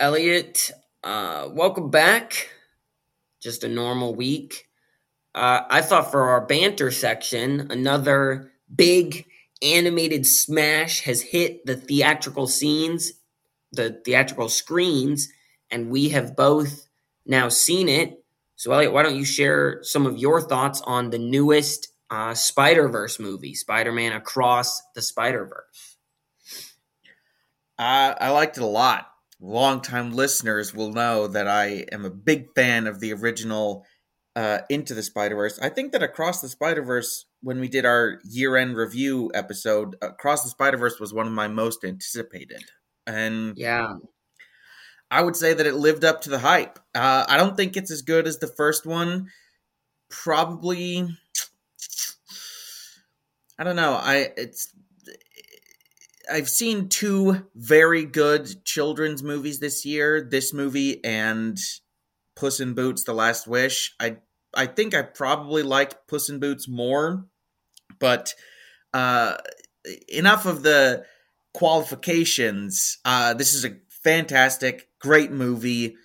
Elliot, uh, welcome back. Just a normal week. Uh, I thought for our banter section, another big animated smash has hit the theatrical scenes, the theatrical screens, and we have both now seen it. So, Elliot, why don't you share some of your thoughts on the newest uh, Spider Verse movie, Spider Man Across the Spider Verse? Uh, I liked it a lot longtime listeners will know that I am a big fan of the original uh, Into the Spider Verse. I think that Across the Spider Verse, when we did our year end review episode, Across the Spider Verse was one of my most anticipated. And yeah, I would say that it lived up to the hype. Uh, I don't think it's as good as the first one. Probably, I don't know. I it's I've seen two very good children's movies this year. This movie and Puss in Boots: The Last Wish. I I think I probably like Puss in Boots more, but uh, enough of the qualifications. Uh, this is a fantastic, great movie.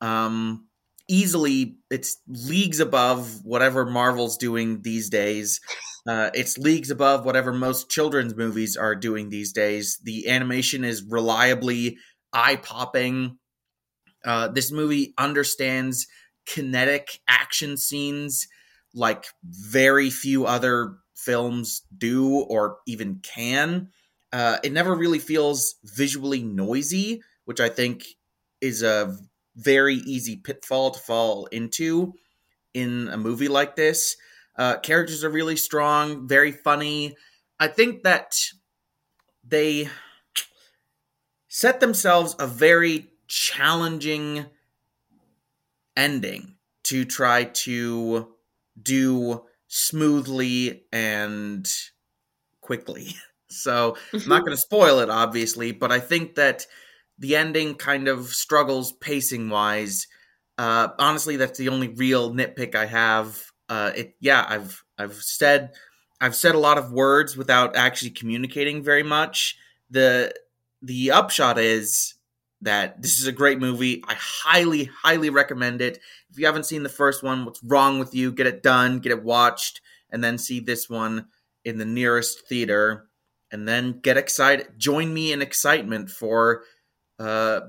Um, easily, it's leagues above whatever Marvel's doing these days. Uh, it's leagues above whatever most children's movies are doing these days. The animation is reliably eye popping. Uh, this movie understands kinetic action scenes like very few other films do or even can. Uh, it never really feels visually noisy, which I think is a very easy pitfall to fall into in a movie like this. Uh, characters are really strong, very funny. I think that they set themselves a very challenging ending to try to do smoothly and quickly. So I'm not going to spoil it, obviously, but I think that the ending kind of struggles pacing wise. Uh, honestly, that's the only real nitpick I have uh, it yeah I've I've said I've said a lot of words without actually communicating very much. The the upshot is that this is a great movie. I highly highly recommend it. If you haven't seen the first one, what's wrong with you? Get it done, get it watched, and then see this one in the nearest theater, and then get excited. Join me in excitement for uh,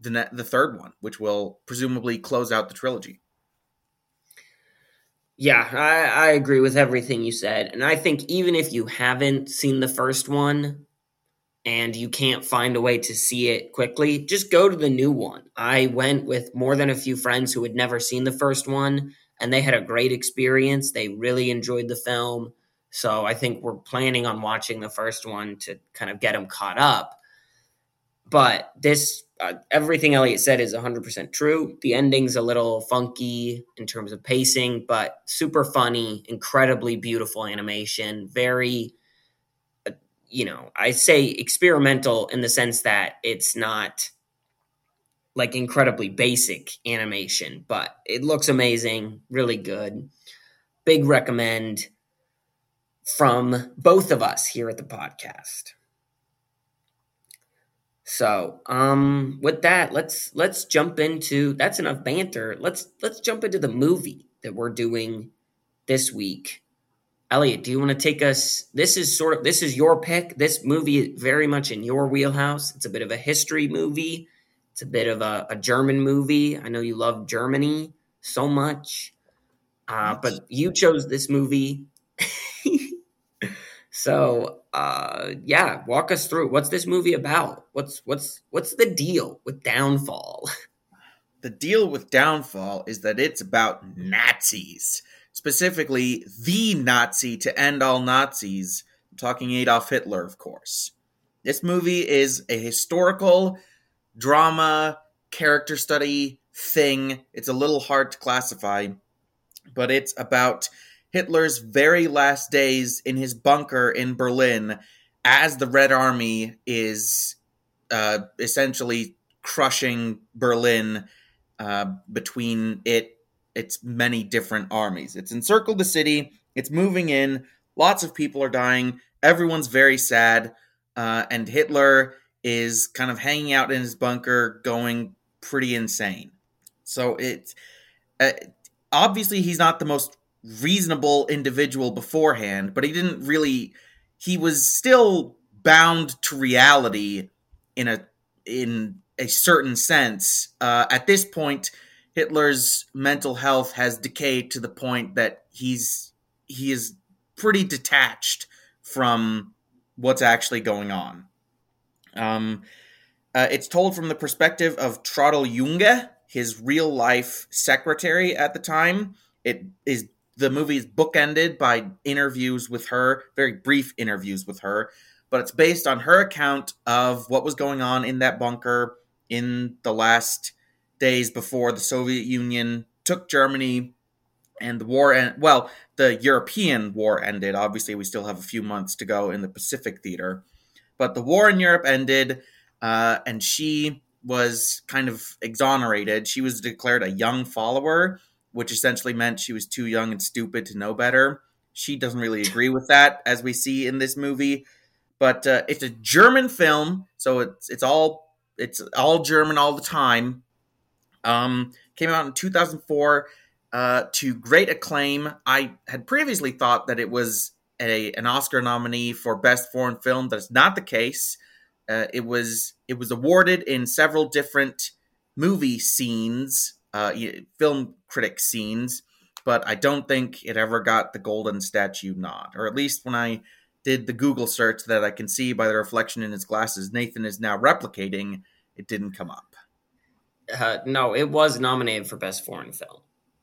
the the third one, which will presumably close out the trilogy. Yeah, I, I agree with everything you said. And I think even if you haven't seen the first one and you can't find a way to see it quickly, just go to the new one. I went with more than a few friends who had never seen the first one and they had a great experience. They really enjoyed the film. So I think we're planning on watching the first one to kind of get them caught up. But this uh, everything Elliot said is 100% true. The ending's a little funky in terms of pacing, but super funny, incredibly beautiful animation, very uh, you know, I say experimental in the sense that it's not like incredibly basic animation, but it looks amazing, really good. Big recommend from both of us here at the podcast. So, um, with that, let's let's jump into that's enough banter. Let's let's jump into the movie that we're doing this week. Elliot, do you want to take us? This is sort of this is your pick. This movie is very much in your wheelhouse. It's a bit of a history movie. It's a bit of a, a German movie. I know you love Germany so much, uh, but you chose this movie. So, uh, yeah, walk us through. What's this movie about? What's what's what's the deal with Downfall? The deal with Downfall is that it's about Nazis, specifically the Nazi to end all Nazis. I'm talking Adolf Hitler, of course. This movie is a historical drama character study thing. It's a little hard to classify, but it's about Hitler's very last days in his bunker in Berlin as the Red Army is uh, essentially crushing Berlin uh, between it its many different armies. It's encircled the city. It's moving in. Lots of people are dying. Everyone's very sad, uh, and Hitler is kind of hanging out in his bunker, going pretty insane. So it's uh, obviously he's not the most reasonable individual beforehand, but he didn't really. He was still bound to reality in a in a certain sense. Uh, at this point, Hitler's mental health has decayed to the point that he's he is pretty detached from what's actually going on. Um, uh, it's told from the perspective of Traudl Junge, his real life secretary at the time. It is the movie is bookended by interviews with her, very brief interviews with her, but it's based on her account of what was going on in that bunker in the last days before the Soviet Union took Germany and the war and well, the European war ended. Obviously, we still have a few months to go in the Pacific theater, but the war in Europe ended, uh, and she was kind of exonerated. She was declared a young follower, which essentially meant she was too young and stupid to know better. She doesn't really agree with that, as we see in this movie. But uh, it's a German film, so it's it's all it's all German all the time. Um, came out in 2004 uh, to great acclaim. I had previously thought that it was a an Oscar nominee for Best Foreign Film. That's not the case. Uh, it was it was awarded in several different movie scenes uh, film critic scenes, but I don't think it ever got the golden statue nod, or at least when I did the Google search that I can see by the reflection in his glasses, Nathan is now replicating, it didn't come up. Uh, no, it was nominated for best foreign film.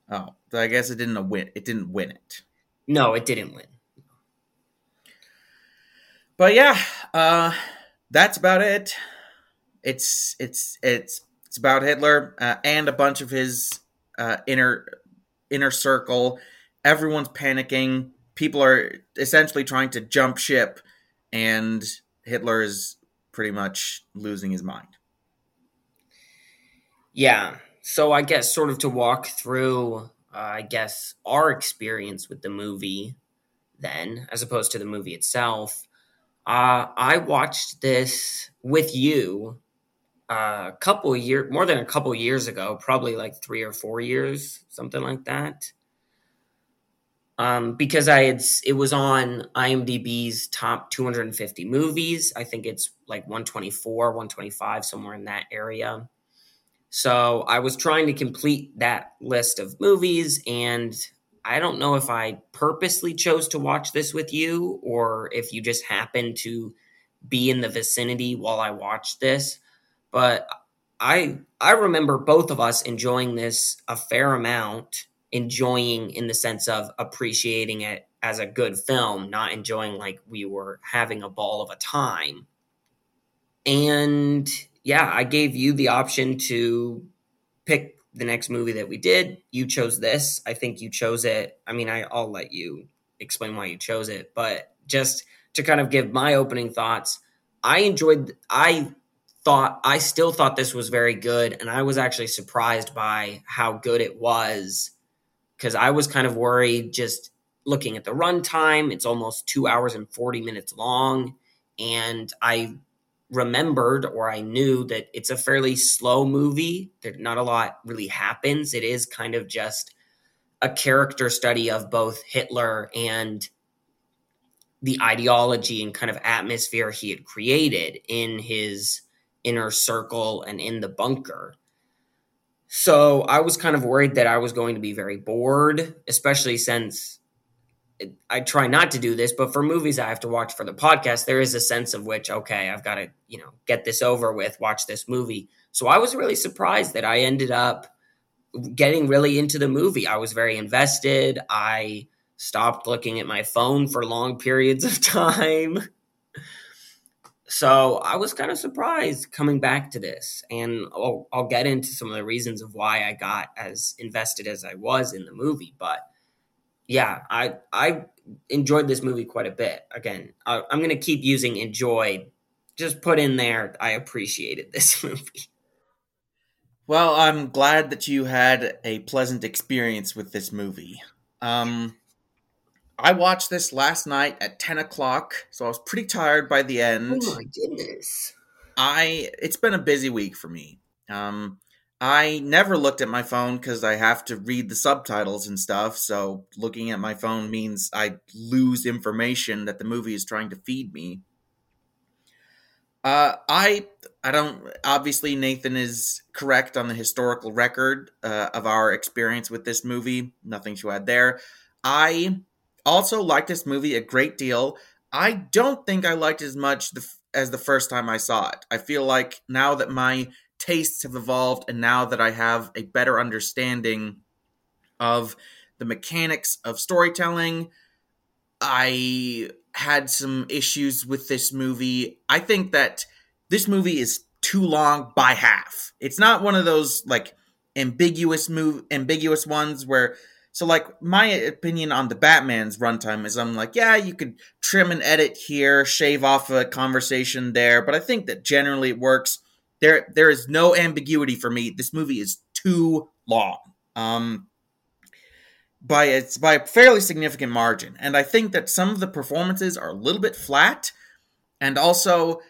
Oh, so I guess it didn't win. It didn't win it. No, it didn't win. But yeah, uh, that's about it. It's it's it's it's about Hitler uh, and a bunch of his uh, inner inner circle. Everyone's panicking. People are essentially trying to jump ship, and Hitler is pretty much losing his mind. Yeah. So I guess sort of to walk through, uh, I guess our experience with the movie, then as opposed to the movie itself. Uh, I watched this with you a couple years, more than a couple years ago, probably like three or four years, something like that. Um, because I had it was on IMDb's top 250 movies. I think it's like 124, 125, somewhere in that area. So I was trying to complete that list of movies, and I don't know if I purposely chose to watch this with you or if you just happened to be in the vicinity while I watched this but I I remember both of us enjoying this a fair amount, enjoying in the sense of appreciating it as a good film, not enjoying like we were having a ball of a time. And yeah, I gave you the option to pick the next movie that we did. You chose this. I think you chose it. I mean, I, I'll let you explain why you chose it, but just to kind of give my opening thoughts, I enjoyed I thought I still thought this was very good, and I was actually surprised by how good it was because I was kind of worried just looking at the runtime. It's almost two hours and forty minutes long, and I remembered or I knew that it's a fairly slow movie. There not a lot really happens. It is kind of just a character study of both Hitler and the ideology and kind of atmosphere he had created in his inner circle and in the bunker. So I was kind of worried that I was going to be very bored, especially since I try not to do this, but for movies I have to watch for the podcast, there is a sense of which, okay, I've got to, you know, get this over with, watch this movie. So I was really surprised that I ended up getting really into the movie. I was very invested. I stopped looking at my phone for long periods of time. So I was kind of surprised coming back to this, and I'll, I'll, get into some of the reasons of why I got as invested as I was in the movie. But yeah, I I enjoyed this movie quite a bit. Again, I, I'm going to keep using enjoy. Just put in there, I appreciated this movie. Well, I'm glad that you had a pleasant experience with this movie. Um, I watched this last night at 10 o'clock, so I was pretty tired by the end. Oh my goodness. I it's been a busy week for me. Um, I never looked at my phone because I have to read the subtitles and stuff. So looking at my phone means I lose information that the movie is trying to feed me. Uh, I I don't obviously Nathan is correct on the historical record uh, of our experience with this movie. Nothing to add there. I also like this movie a great deal. I don't think I liked as much the, as the first time I saw it. I feel like now that my tastes have evolved and now that I have a better understanding of the mechanics of storytelling, I had some issues with this movie. I think that this movie is too long by half. It's not one of those like ambiguous move ambiguous ones where so like my opinion on the Batman's runtime is I'm like, yeah, you could trim and edit here, shave off a conversation there, but I think that generally it works. There there is no ambiguity for me. This movie is too long. Um by it's by a fairly significant margin. And I think that some of the performances are a little bit flat and also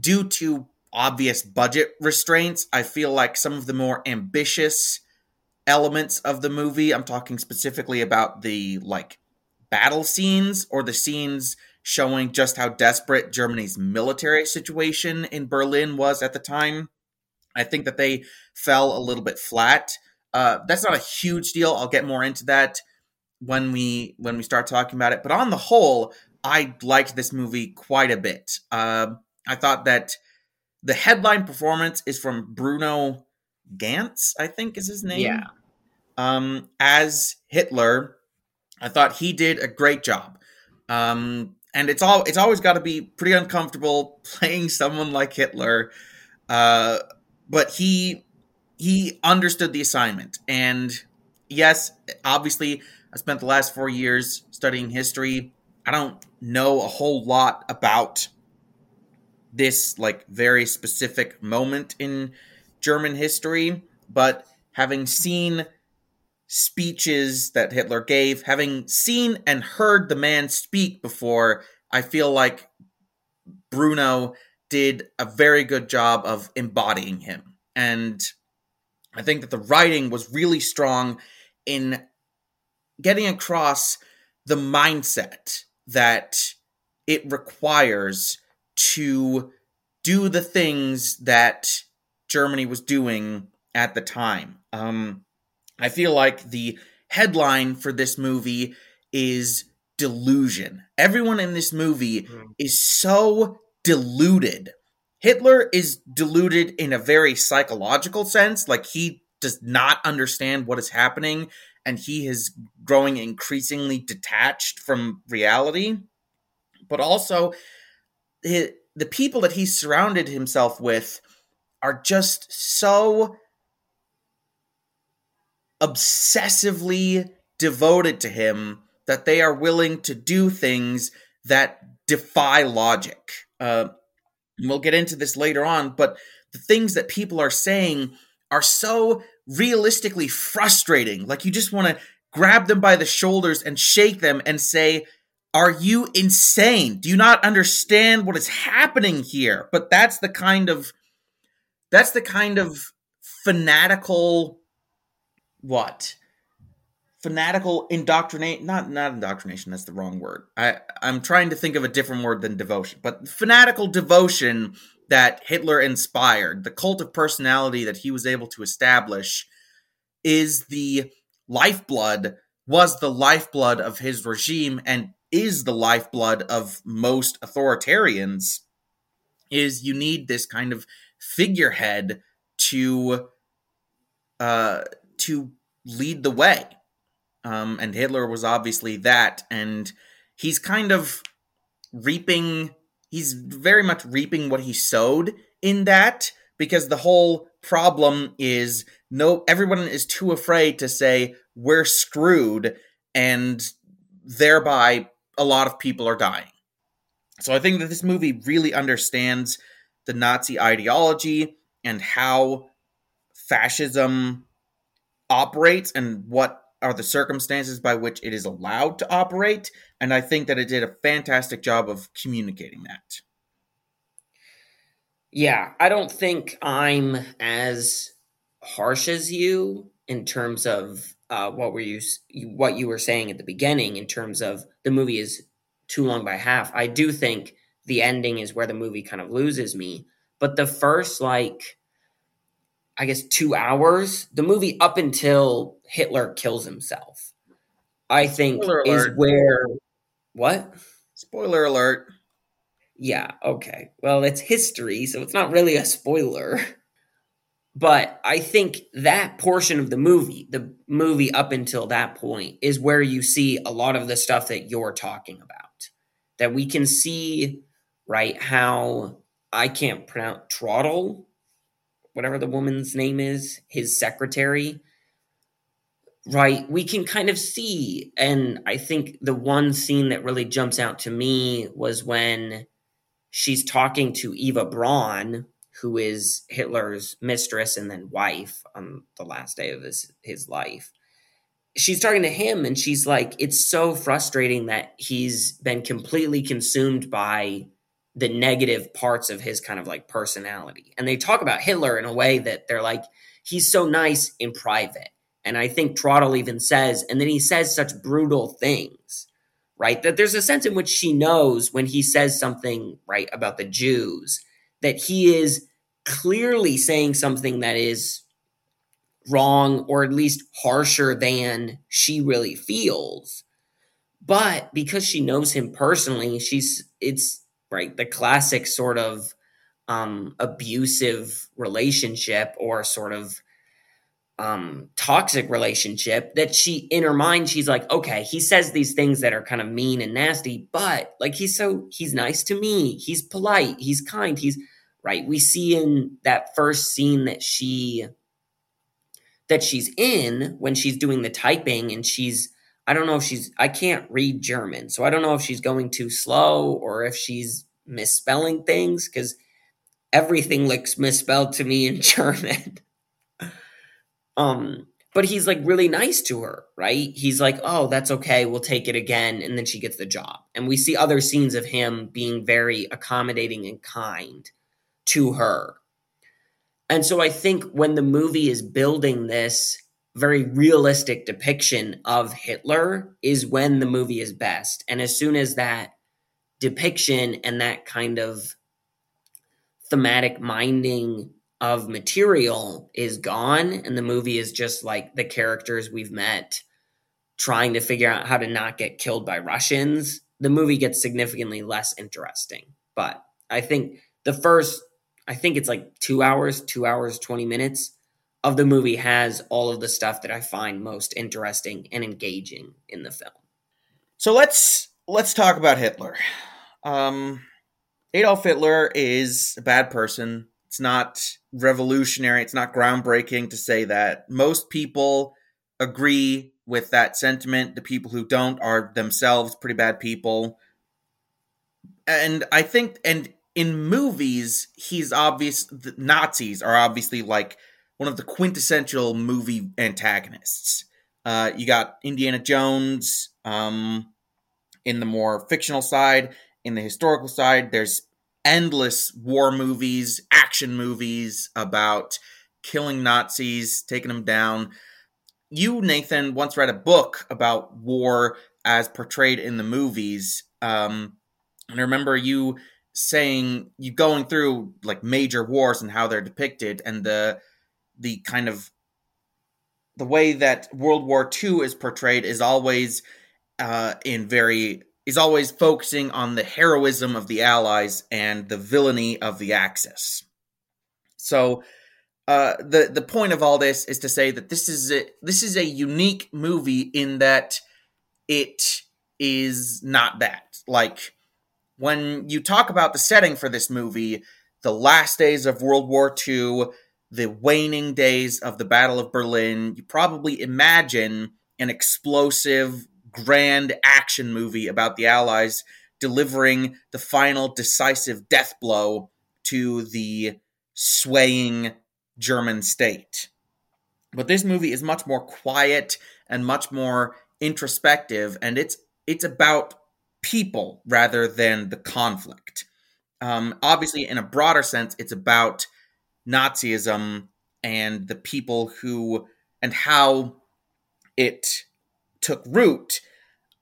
due to obvious budget restraints, I feel like some of the more ambitious elements of the movie, I'm talking specifically about the like battle scenes or the scenes showing just how desperate Germany's military situation in Berlin was at the time. I think that they fell a little bit flat. Uh, that's not a huge deal. I'll get more into that when we when we start talking about it. But on the whole, I liked this movie quite a bit. Uh, I thought that the headline performance is from Bruno Ganz, I think is his name. Yeah. Um, as Hitler, I thought he did a great job. Um, and it's all it's always got to be pretty uncomfortable playing someone like Hitler. Uh, but he he understood the assignment, and yes, obviously, I spent the last four years studying history. I don't know a whole lot about this like very specific moment in German history, but having seen speeches that Hitler gave, having seen and heard the man speak before, I feel like Bruno did a very good job of embodying him. And I think that the writing was really strong in getting across the mindset that it requires to do the things that Germany was doing at the time. Um, I feel like the headline for this movie is delusion. Everyone in this movie mm. is so deluded. Hitler is deluded in a very psychological sense, like he does not understand what is happening and he is growing increasingly detached from reality. But also, the people that he surrounded himself with are just so obsessively devoted to him that they are willing to do things that defy logic. Uh, we'll get into this later on, but the things that people are saying are so realistically frustrating. Like you just want to grab them by the shoulders and shake them and say, Are you insane? Do you not understand what is happening here? But that's the kind of that's the kind of fanatical what? Fanatical indoctrinate not not indoctrination, that's the wrong word. I, I'm trying to think of a different word than devotion, but fanatical devotion that Hitler inspired, the cult of personality that he was able to establish, is the lifeblood was the lifeblood of his regime and is the lifeblood of most authoritarians is you need this kind of figurehead to uh to lead the way. Um and hitler was obviously that and he's kind of reaping he's very much reaping what he sowed in that because the whole problem is no everyone is too afraid to say we're screwed and thereby a lot of people are dying. So i think that this movie really understands the nazi ideology and how fascism operates and what are the circumstances by which it is allowed to operate and i think that it did a fantastic job of communicating that yeah, I don't think I'm as harsh as you in terms of uh, what were you what you were saying at the beginning in terms of the movie is too long by half. I do think the ending is where the movie kind of loses me, but the first like I guess 2 hours, the movie up until Hitler kills himself. I think is where what? Spoiler alert. Yeah, okay. Well, it's history, so it's not really a spoiler. But I think that portion of the movie, the movie up until that point, is where you see a lot of the stuff that you're talking about. That we can see, right, how I can't pronounce Trottle, whatever the woman's name is, his secretary, right? We can kind of see. And I think the one scene that really jumps out to me was when she's talking to Eva Braun, who is Hitler's mistress and then wife on the last day of his, his life. She's talking to him and she's like, it's so frustrating that he's been completely consumed by the negative parts of his kind of like personality. And they talk about Hitler in a way that they're like, he's so nice in private. And I think Trottle even says, and then he says such brutal things right? That there's a sense in which she knows when he says something, right, about the Jews, that he is clearly saying something that is wrong or at least harsher than she really feels. But because she knows him personally, she's, it's, right, the classic sort of um, abusive relationship or sort of um, toxic relationship that she in her mind she's like okay he says these things that are kind of mean and nasty but like he's so he's nice to me. He's polite. He's kind. He's right? We see in that first scene that she that she's in when she's doing the typing and she's i don't know if she's i can't read german so i don't know if she's going too slow or if she's misspelling things because everything looks misspelled to me in german um, but he's like really nice to her, right? He's like, "Oh, that's okay. We'll take it again." And then she gets the job. And we see other scenes of him being very accommodating and kind to her. And so I think when the movie is building this very realistic depiction of Hitler is when the movie is best. And as soon as that depiction and that kind of thematic minding of material is gone and the movie is just like the characters we've met trying to figure out how to not get killed by Russians, the movie gets significantly less interesting. But I think the first, I think it's like two hours, two hours, 20 minutes of the movie has all of the stuff that I find most interesting and engaging in the film. So let's let's talk about Hitler. Um, Adolf Hitler is a bad person. It's not revolutionary, it's not groundbreaking to say that. Most people agree with that sentiment. The people who don't are themselves pretty bad people. And I think, and in movies, he's obvious, the Nazis are obviously like one of the quintessential movie antagonists. Uh, you got Indiana Jones um, in the more fictional side. In the historical side, there's endless war movies, action movies about killing Nazis, taking them down. You, Nathan, once read a book about war as portrayed in the movies. Um, and I remember you saying you going through like major wars and how they're depicted and the the kind of the way that World War II is portrayed is always uh, in very is always focusing on the heroism of the Allies and the villainy of the Axis. So uh, the the point of all this is to say that this is a, this is a unique movie in that it is not that like when you talk about the setting for this movie, the last days of World War II, the waning days of the Battle of Berlin, you probably imagine an explosive, grand action movie about the Allies delivering the final decisive death blow to the swaying German state. But this movie is much more quiet and much more introspective, and it's it's about people rather than the conflict. Um, obviously, in a broader sense, it's about Nazism and the people who and how it took root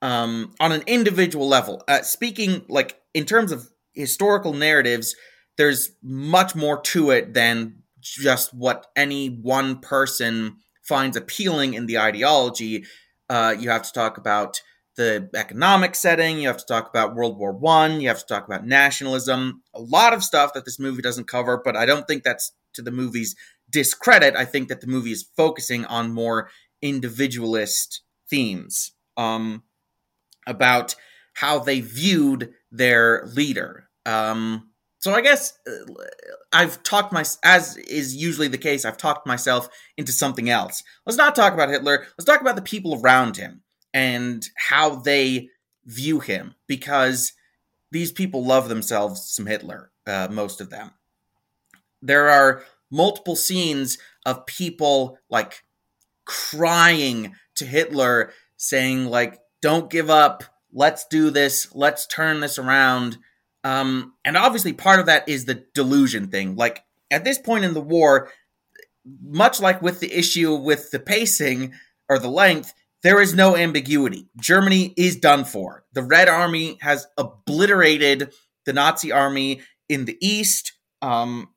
um, on an individual level. Uh, speaking like in terms of historical narratives, there's much more to it than just what any one person finds appealing in the ideology. Uh, you have to talk about the economic setting. You have to talk about World War One. You have to talk about nationalism. A lot of stuff that this movie doesn't cover, but I don't think that's to the movie's discredit. I think that the movie is focusing on more individualist themes um, about how they viewed their leader. Um, so I guess uh, I've talked my as is usually the case. I've talked myself into something else. Let's not talk about Hitler. Let's talk about the people around him and how they view him because these people love themselves some Hitler, uh, most of them. There are multiple scenes of people like crying to Hitler, saying, like, don't give up, let's do this, let's turn this around. Um, and obviously, part of that is the delusion thing. Like, at this point in the war, much like with the issue with the pacing or the length, there is no ambiguity. Germany is done for. The Red Army has obliterated the Nazi army in the east. Um,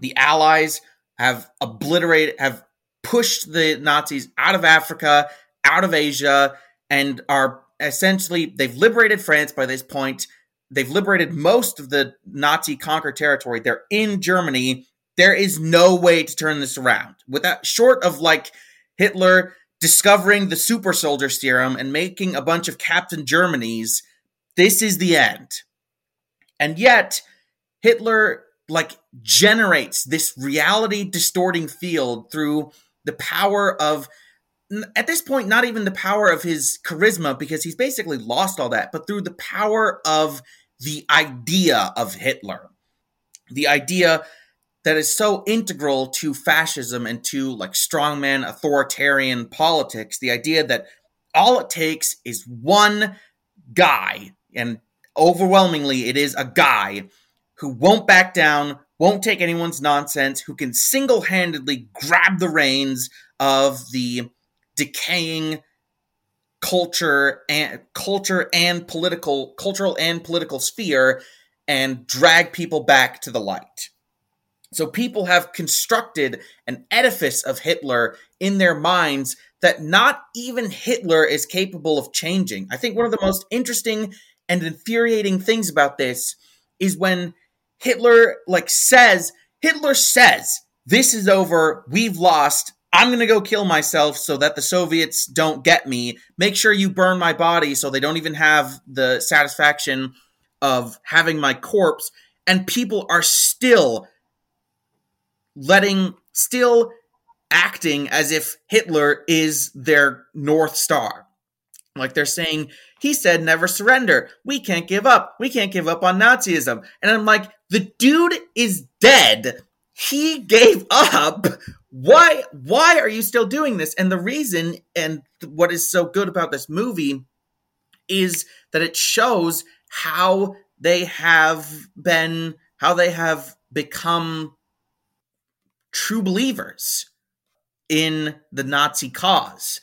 the Allies have obliterated, have pushed the Nazis out of Africa, out of Asia, and are essentially they've liberated France by this point. They've liberated most of the Nazi conquered territory. They're in Germany. There is no way to turn this around without short of like Hitler discovering the super soldier serum and making a bunch of Captain Germanys, this is the end. And yet, Hitler like generates this reality distorting field through the power of at this point not even the power of his charisma because he's basically lost all that but through the power of the idea of Hitler. The idea that is so integral to fascism and to like strongman authoritarian politics the idea that all it takes is one guy and overwhelmingly it is a guy who won't back down won't take anyone's nonsense who can single-handedly grab the reins of the decaying culture and culture and political cultural and political sphere and drag people back to the light so people have constructed an edifice of Hitler in their minds that not even Hitler is capable of changing. I think one of the most interesting and infuriating things about this is when Hitler like says Hitler says this is over, we've lost. I'm going to go kill myself so that the Soviets don't get me. Make sure you burn my body so they don't even have the satisfaction of having my corpse and people are still letting still acting as if Hitler is their North Star. Like they're saying, he said never surrender. We can't give up. We can't give up on Nazism. And I'm like, the dude is dead. He gave up. Why why are you still doing this? And the reason and what is so good about this movie is that it shows how they have been how they have become true believers in the Nazi cause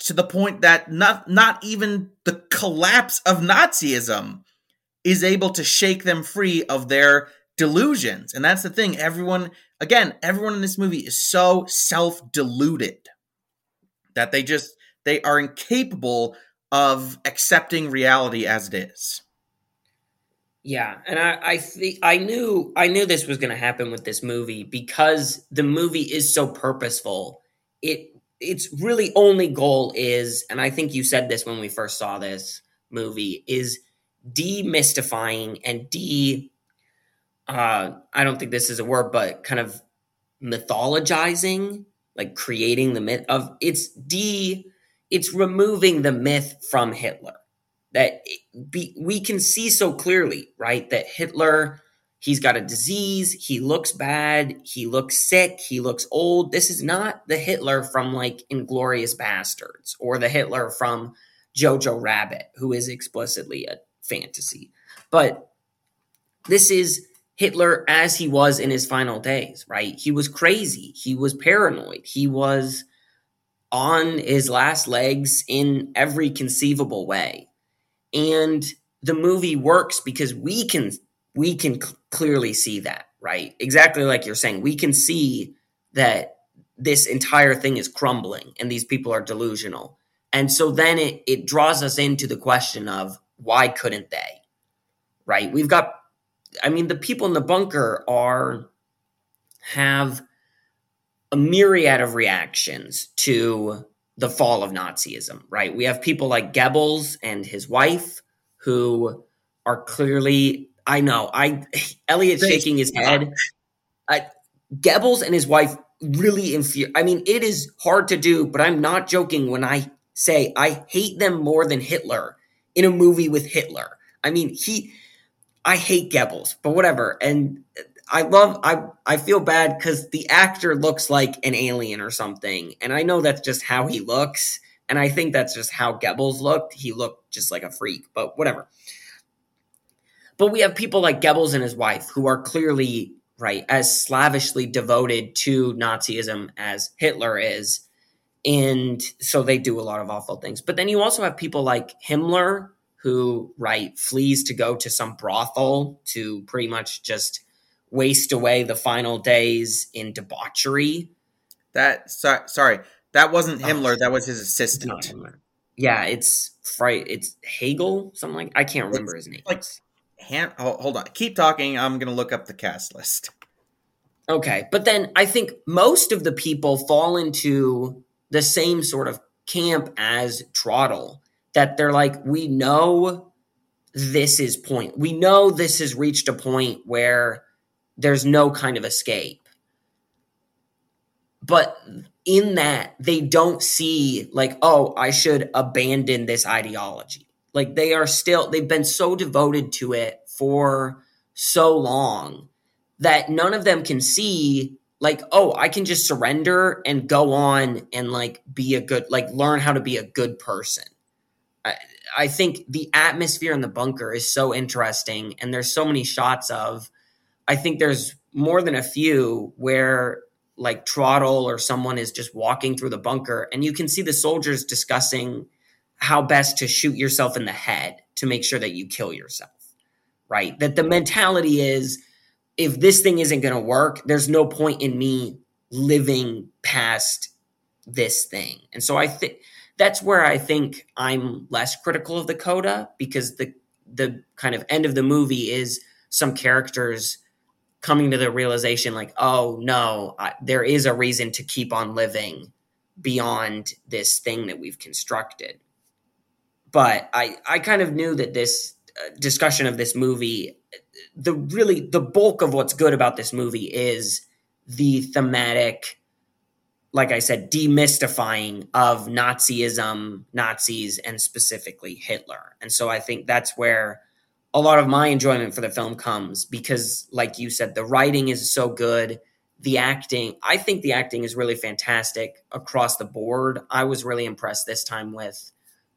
to the point that not not even the collapse of Nazism is able to shake them free of their delusions. And that's the thing. Everyone again, everyone in this movie is so self-deluded. that they just they are incapable of accepting reality as it is. Yeah, and I I think I knew I knew this was going to happen with this movie because the movie is so purposeful. It its really only goal is, and I think you said this when we first saw this movie, is demystifying and de. Uh, I don't think this is a word, but kind of mythologizing, like creating the myth of it's de. It's removing the myth from Hitler that be, we can see so clearly, right? That Hitler, he's got a disease, he looks bad, he looks sick, he looks old. This is not the Hitler from like Inglourious Basterds or the Hitler from Jojo Rabbit, who is explicitly a fantasy. But this is Hitler as he was in his final days, right? He was crazy, he was paranoid, he was on his last legs in every conceivable way and the movie works because we can we can clearly see that right? Exactly like you're saying we can see that this entire thing is crumbling and these people are delusional. And so then it it draws us into the question of why couldn't they right? We've got i mean the people in the bunker are have a myriad of reactions to the fall of Nazism, right? We have people like Goebbels and his wife who are clearly, I know, I Elliot's shaking his head. I, Goebbels and his wife really infuriate. I mean, it is hard to do, but I'm not joking when I say I hate them more than Hitler in a movie with Hitler. I mean, he, I hate Goebbels, but whatever. And I love I I feel bad because the actor looks like an alien or something, and I know that's just how he looks, and I think that's just how Goebbels looked. He looked just like a freak, but whatever. But we have people like Goebbels and his wife who are clearly right as slavishly devoted to Nazism as Hitler is, and so they do a lot of awful things. But then you also have people like Himmler who right flees to go to some brothel to pretty much just waste away the final days in debauchery. That so, sorry, that wasn't oh, Himmler. Oh, that was his assistant. Yeah, it's fright. It's Hegel, something like I can't remember it's his name. Like, Oh, hold on, keep talking. I'm gonna look up the cast list. Okay, but then I think most of the people fall into the same sort of camp as Trottle That they're like, we know this is point. We know this has reached a point where there's no kind of escape. But in that, they don't see, like, oh, I should abandon this ideology. Like, they are still, they've been so devoted to it for so long that none of them can see, like, oh, I can just surrender and go on and, like, be a good, like, learn how to be a good person. I, I think the atmosphere in the bunker is so interesting, and there's so many shots of I think there's more than a few where like Traudl or someone is just walking through the bunker and you can see the soldiers discussing how best to shoot yourself in the head to make sure that you kill yourself. Right? That the mentality is if this thing isn't going to work, there's no point in me living past this thing. And so I think that's where I think I'm less critical of the coda because the the kind of end of the movie is some characters coming to the realization like oh no I, there is a reason to keep on living beyond this thing that we've constructed but i i kind of knew that this uh, discussion of this movie the really the bulk of what's good about this movie is the thematic like i said demystifying of nazism nazis and specifically hitler and so i think that's where a lot of my enjoyment for the film comes because, like you said, the writing is so good. The acting, I think the acting is really fantastic across the board. I was really impressed this time with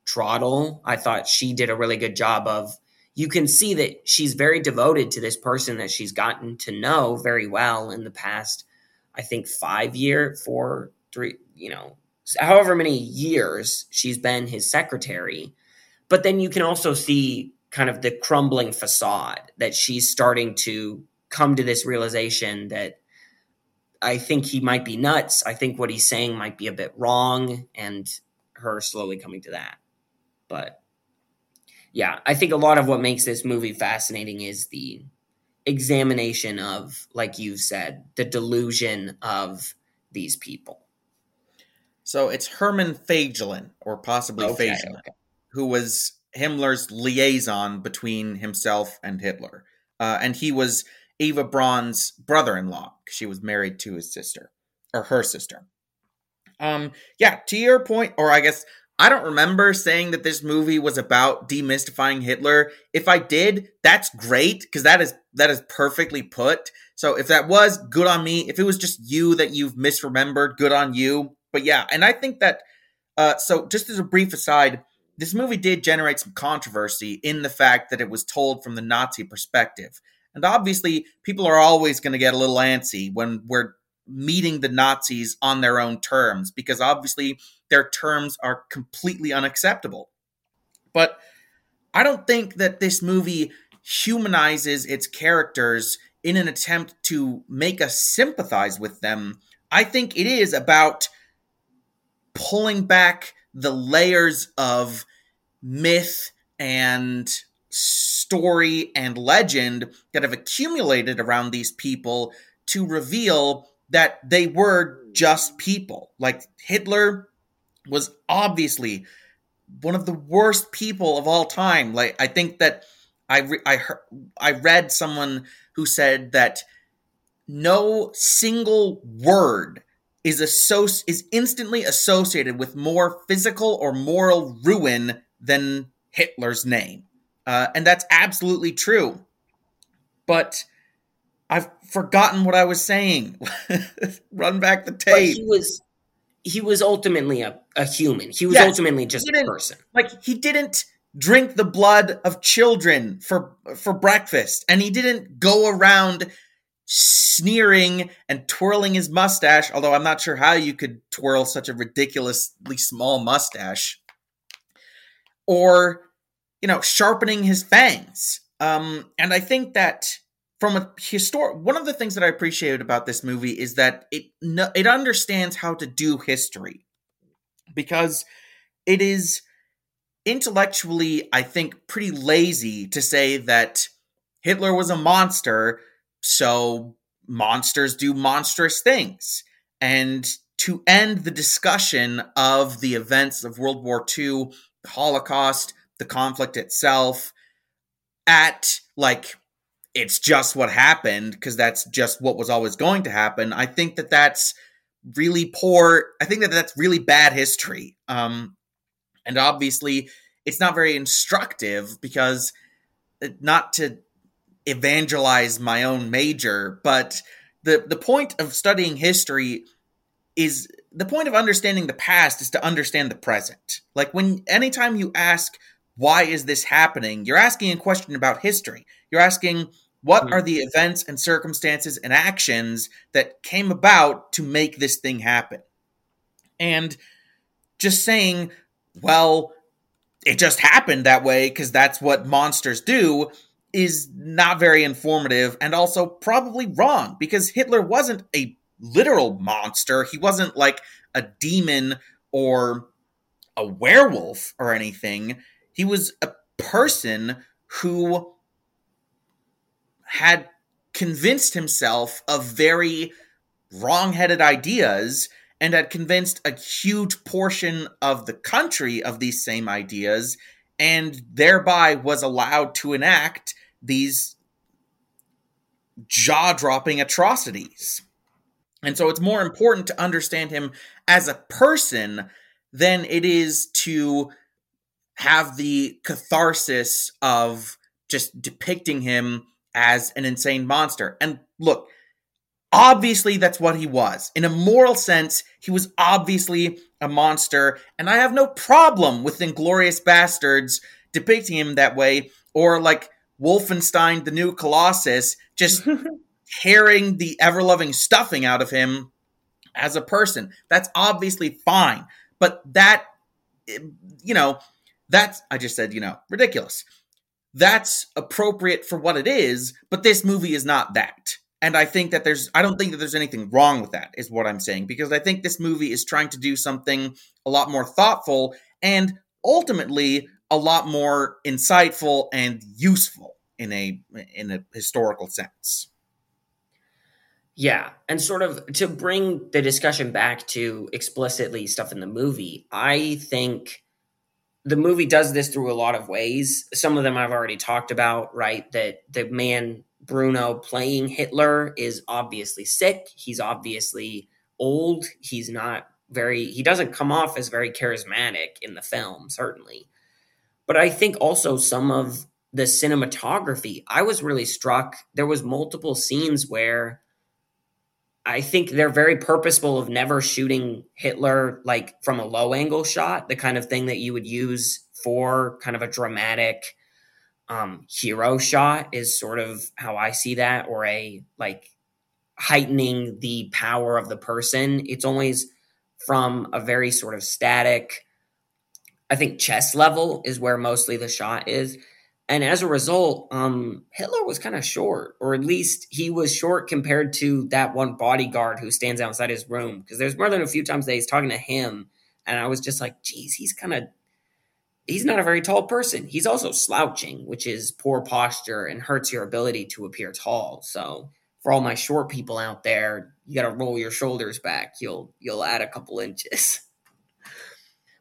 Traudl. I thought she did a really good job of. You can see that she's very devoted to this person that she's gotten to know very well in the past. I think five year, four, three, you know, however many years she's been his secretary. But then you can also see kind of the crumbling facade that she's starting to come to this realization that I think he might be nuts. I think what he's saying might be a bit wrong, and her slowly coming to that. But yeah, I think a lot of what makes this movie fascinating is the examination of, like you said, the delusion of these people. So it's Hermann Fegelein, or possibly okay, Fegelein, okay. who was Himmler's liaison between himself and Hitler. Uh, and he was Eva Braun's brother-in-law. She was married to his sister or her sister. Um, yeah, to your point, or I guess I don't remember saying that this movie was about demystifying Hitler. If I did, that's great because that is that is perfectly put. So if that was good on me, if it was just you that you've misremembered, good on you. But yeah, and I think that uh, so just as a brief aside, this movie did generate some controversy in the fact that it was told from the Nazi perspective. And obviously, people are always going to get a little antsy when we're meeting the Nazis on their own terms, because obviously their terms are completely unacceptable. But I don't think that this movie humanizes its characters in an attempt to make us sympathize with them. I think it is about pulling back the layers of myth and story and legend that have accumulated around these people to reveal that they were just people. Like Hitler was obviously one of the worst people of all time. Like I think that I re- I heard, I read someone who said that no single word is associ- is instantly associated with more physical or moral ruin than Hitler's name. Uh, and that's absolutely true. But I've forgotten what I was saying. Run back the tape. But he was he was ultimately a, a human. He was yes, ultimately just a person. Like he didn't drink the blood of children for for breakfast, and he didn't go around sneering and twirling his mustache. Although I'm not sure how you could twirl such a ridiculously small mustache, or you know, sharpening his fangs. Um, and I think that from a historic one of the things that I appreciated about this movie is that it it understands how to do history. Because it is intellectually I think pretty lazy to say that Hitler was a monster so monsters do monstrous things. And to end the discussion of the events of World War II the Holocaust the conflict itself at like it's just what happened because that's just what was always going to happen. I think that that's really poor. I think that that's really bad history. Um, and obviously, it's not very instructive because uh, not to evangelize my own major, but the the point of studying history is the point of understanding the past is to understand the present. Like when anytime you ask why is this happening, you're asking a question about history. You're asking what mm-hmm. are the events and circumstances and actions that came about to make this thing happen? And just saying, well, it just happened that way because that's what monsters do is not very informative and also probably wrong because Hitler wasn't a literal monster. He wasn't like a demon or a werewolf or anything. He was a person who had convinced himself of very wrong-headed ideas and had convinced a huge portion of the country of these same ideas and thereby was allowed to enact these jaw-dropping atrocities. And so it's more important to understand him as a person than it is to have the catharsis of just depicting him as an insane monster. And look, obviously that's what he was. In a moral sense, he was obviously a monster, and I have no problem with Inglourious Basterds depicting him that way, or like Wolfenstein the New Colossus, just tearing the ever loving stuffing out of him as a person. That's obviously fine. But that, eh, you know, that's, I just said, you know, ridiculous that's appropriate for what it is, but this movie is not that. and I think that there's I don't think that there's anything wrong with that is what I'm saying because I think this movie is trying to do something a lot more thoughtful and ultimately a lot more insightful and useful in a in a historical sense. Yeah, and sort of to bring the discussion back to explicitly stuff in the movie, I think the movie does this through a lot of ways. Some of them I've already talked about, right? That the man Bruno playing Hitler is obviously sick. He's obviously old. He's not very, he doesn't come off as very charismatic in the film, certainly. But I think also some of the cinematography, I was really struck. There was multiple scenes where I think they're very purposeful of never shooting Hitler like from a low angle shot, the kind of thing that you would use for kind of a dramatic um, hero shot is sort of how I see that, or a like heightening the power of the person. It's always from a very sort of static, I think chest level is where mostly the shot is. And as a result, um, Hitler was kind of short, or at least he was short compared to that one bodyguard who stands outside his room. Because there's more than a few times that he's talking to him, and I was just like, geez, he's kind of he's not a very tall person. He's also slouching, which is poor posture and hurts your ability to appear tall. So for all my short people out there, you got to roll your shoulders back. You'll you'll add a couple inches.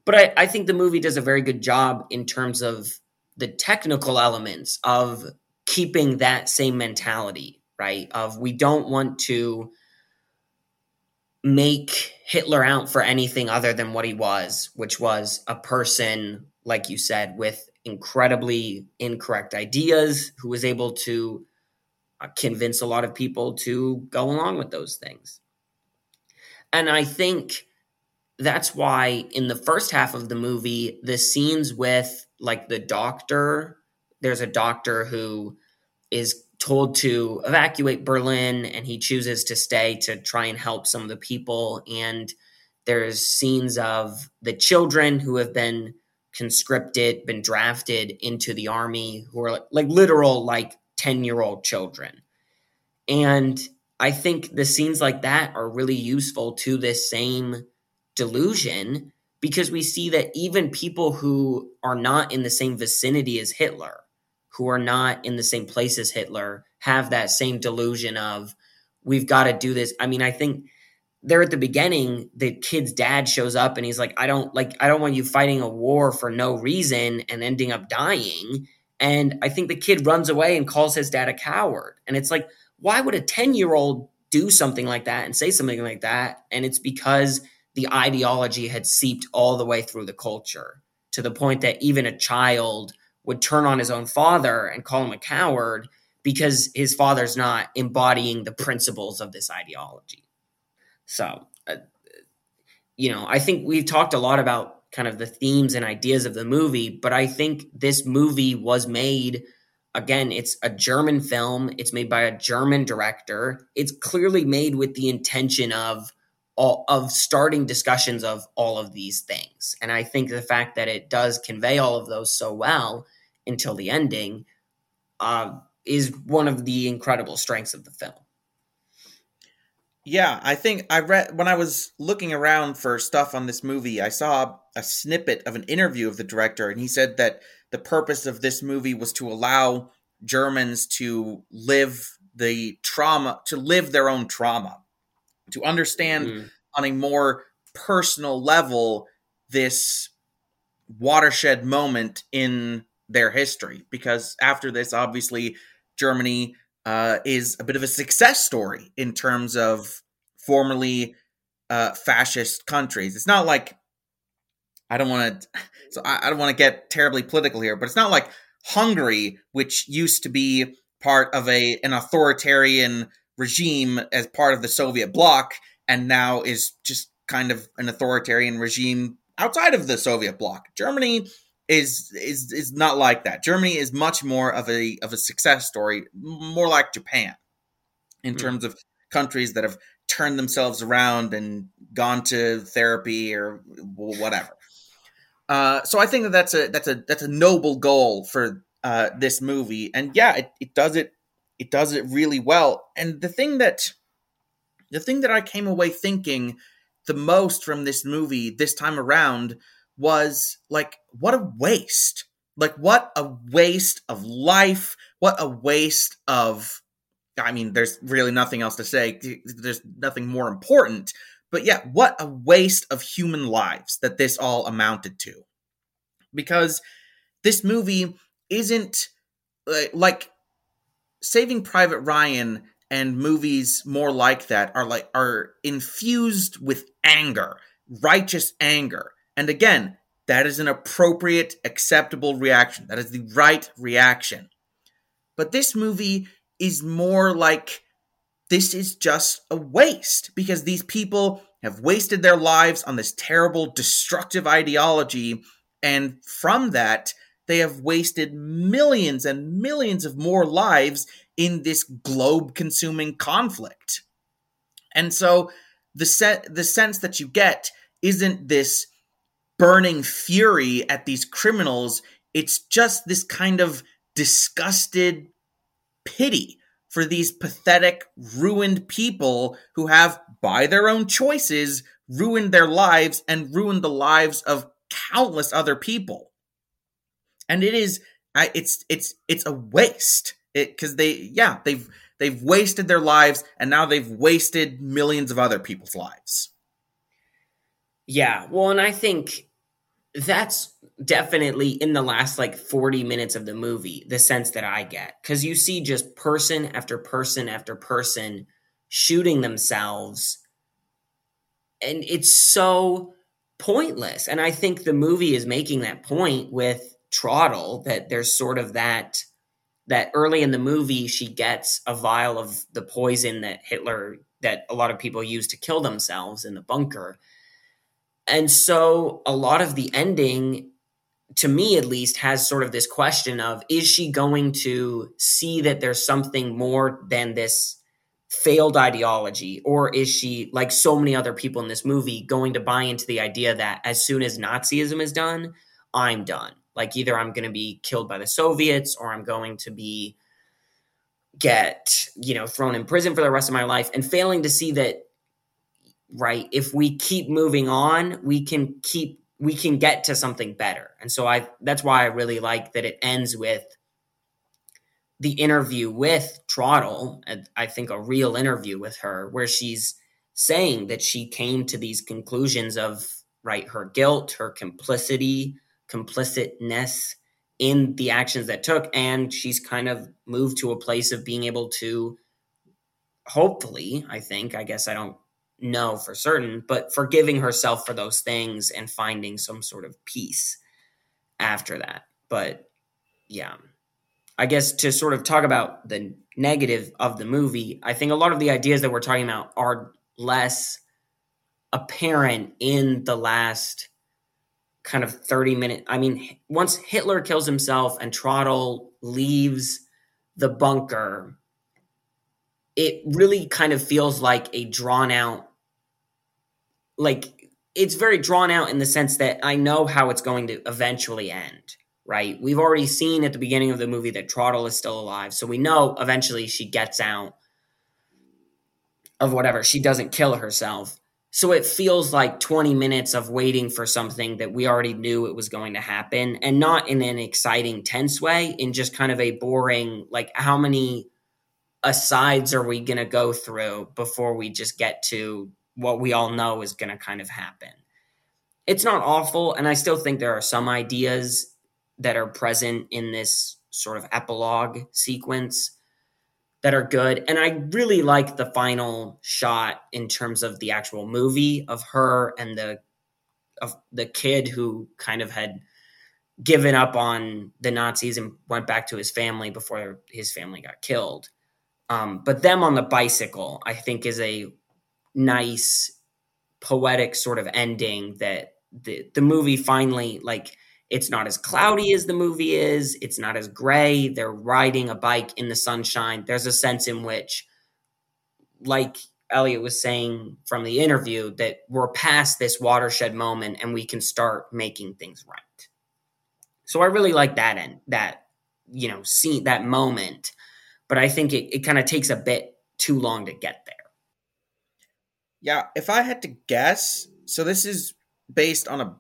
But I, I think the movie does a very good job in terms of the technical elements of keeping that same mentality, right? Of we don't want to make Hitler out for anything other than what he was, which was a person like you said, with incredibly incorrect ideas, who was able to uh, convince a lot of people to go along with those things. And I think that's why in the first half of the movie, the scenes with like the doctor, there's a doctor who is told to evacuate Berlin and he chooses to stay to try and help some of the people. And there's scenes of the children who have been conscripted, been drafted into the army, who are like, like literal like 10 year old children. And I think the scenes like that are really useful to this same delusion because we see that even people who are not in the same vicinity as Hitler, who are not in the same place as Hitler, have that same delusion of we've got to do this. I mean, I think there at the beginning, the kid's dad shows up and he's like, I don't like, I don't want you fighting a war for no reason and ending up dying. And I think the kid runs away and calls his dad a coward. And it's like, why would a 10 year old do something like that and say something like that? And it's because the ideology had seeped all the way through the culture to the point that even a child would turn on his own father and call him a coward because his father's not embodying the principles of this ideology. So, uh, you know, I think we've talked a lot about kind of the themes and ideas of the movie, but I think this movie was made again, it's a German film, it's made by a German director. It's clearly made with the intention of all, of starting discussions of all of these things. And I think the fact that it does convey all of those so well until the ending uh, is one of the incredible strengths of the film. Yeah, I think I read when I was looking around for stuff on this movie, I saw a snippet of an interview of the director, and he said that the purpose of this movie was to allow Germans to live the trauma, to live their own trauma, to understand mm. on a more personal level this watershed moment in their history. Because after this, obviously, Germany uh, is a bit of a success story in terms of formerly uh, fascist countries. It's not like I don't want to, so I, I don't want to get terribly political here, but it's not like Hungary, which used to be part of a an authoritarian regime as part of the Soviet bloc, and now is just kind of an authoritarian regime outside of the Soviet bloc. Germany is is is not like that. Germany is much more of a of a success story, more like Japan in mm. terms of countries that have turned themselves around and gone to therapy or whatever. Uh, so I think that that's a that's a that's a noble goal for uh, this movie, and yeah, it, it does it it does it really well. And the thing that the thing that I came away thinking the most from this movie this time around was like what a waste. Like what a waste of life, what a waste of I mean there's really nothing else to say. There's nothing more important. But yeah, what a waste of human lives that this all amounted to. Because this movie isn't uh, like Saving Private Ryan and movies more like that are like are infused with anger, righteous anger. And again, that is an appropriate, acceptable reaction. That is the right reaction. But this movie is more like this is just a waste because these people have wasted their lives on this terrible, destructive ideology. And from that, they have wasted millions and millions of more lives in this globe consuming conflict. And so the set the sense that you get isn't this burning fury at these criminals, it's just this kind of disgusted pity for these pathetic, ruined people who have, by their own choices, ruined their lives and ruined the lives of countless other people and it is it's it's it's a waste. It because they yeah they've they've wasted their lives and now they've wasted millions of other people's lives. Yeah. Well and i think that's definitely in the last like 40 minutes of the movie the sense that i get. Because you see just person after person after person shooting themselves. And it's so pointless. And i think the movie is making that point with Traudl that there's sort of that that early in the movie she gets a vial of the poison that Hitler that a lot of people use to kill themselves in the bunker. And so a lot of the ending to me at least has sort of this question of is she going to see that there's something more than this failed ideology or is she like so many other people in this movie going to buy into the idea that as soon as nazism is done i'm done like either I'm going to be killed by the Soviets or I'm going to be get, you know, thrown in prison for the rest of my life and failing to see that right, if we keep moving on, we can keep we can get to something better. And so I that's why I really like that it ends with the interview with Traudl, I think a real interview with her, where she's saying that she came to these conclusions of right her guilt, her complicity, complicitness in the actions that took and she's kind of moved to a place of being able to hopefully i think i guess i don't know for certain but forgiving herself for those things and finding some sort of peace after that. But yeah. I guess to sort of talk about the negative of the movie i think a lot of the ideas that we're talking about are less apparent in the last kind of 30 minute. I mean, once Hitler kills himself and Traudl leaves the bunker, it really kind of feels like a drawn out, like it's very drawn out in the sense that I know how it's going to eventually end, right? We've already seen at the beginning of the movie that Traudl is still alive. So we know eventually she gets out of whatever. She doesn't kill herself. So it feels like 20 minutes of waiting for something that we already knew it was going to happen and not in an exciting, tense way, in just kind of a boring, like, how many asides are we going to go through before we just get to what we all know is going to kind of happen? It's not awful. And I still think there are some ideas that are present in this sort of epilogue sequence that are good. And I really like the final shot in terms of the actual movie of her and the of the kid who kind of had given up on the Nazis and went back to his family before his family got killed. Um, but them on the bicycle, I think, is a nice poetic sort of ending that the the movie finally like it's not as cloudy as the movie is. It's not as gray. They're riding a bike in the sunshine. There's a sense in which, like Elliot was saying from the interview, that we're past this watershed moment and we can start making things right. So I really like that and that, you know, see that moment. but I think it, it kind of takes a bit too long to get there. Yeah, if I had to guess, so this is based on a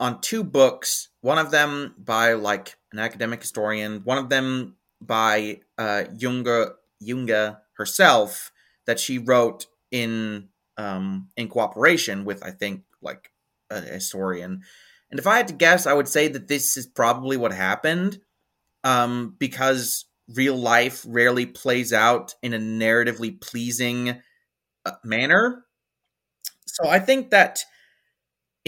on two books. One of them by like an academic historian, one of them by uh, Junge Junge herself that she wrote in um, in cooperation with I think like a historian. And if I had to guess, I would say that this is probably what happened um, because real life rarely plays out in a narratively pleasing uh, manner. So I think that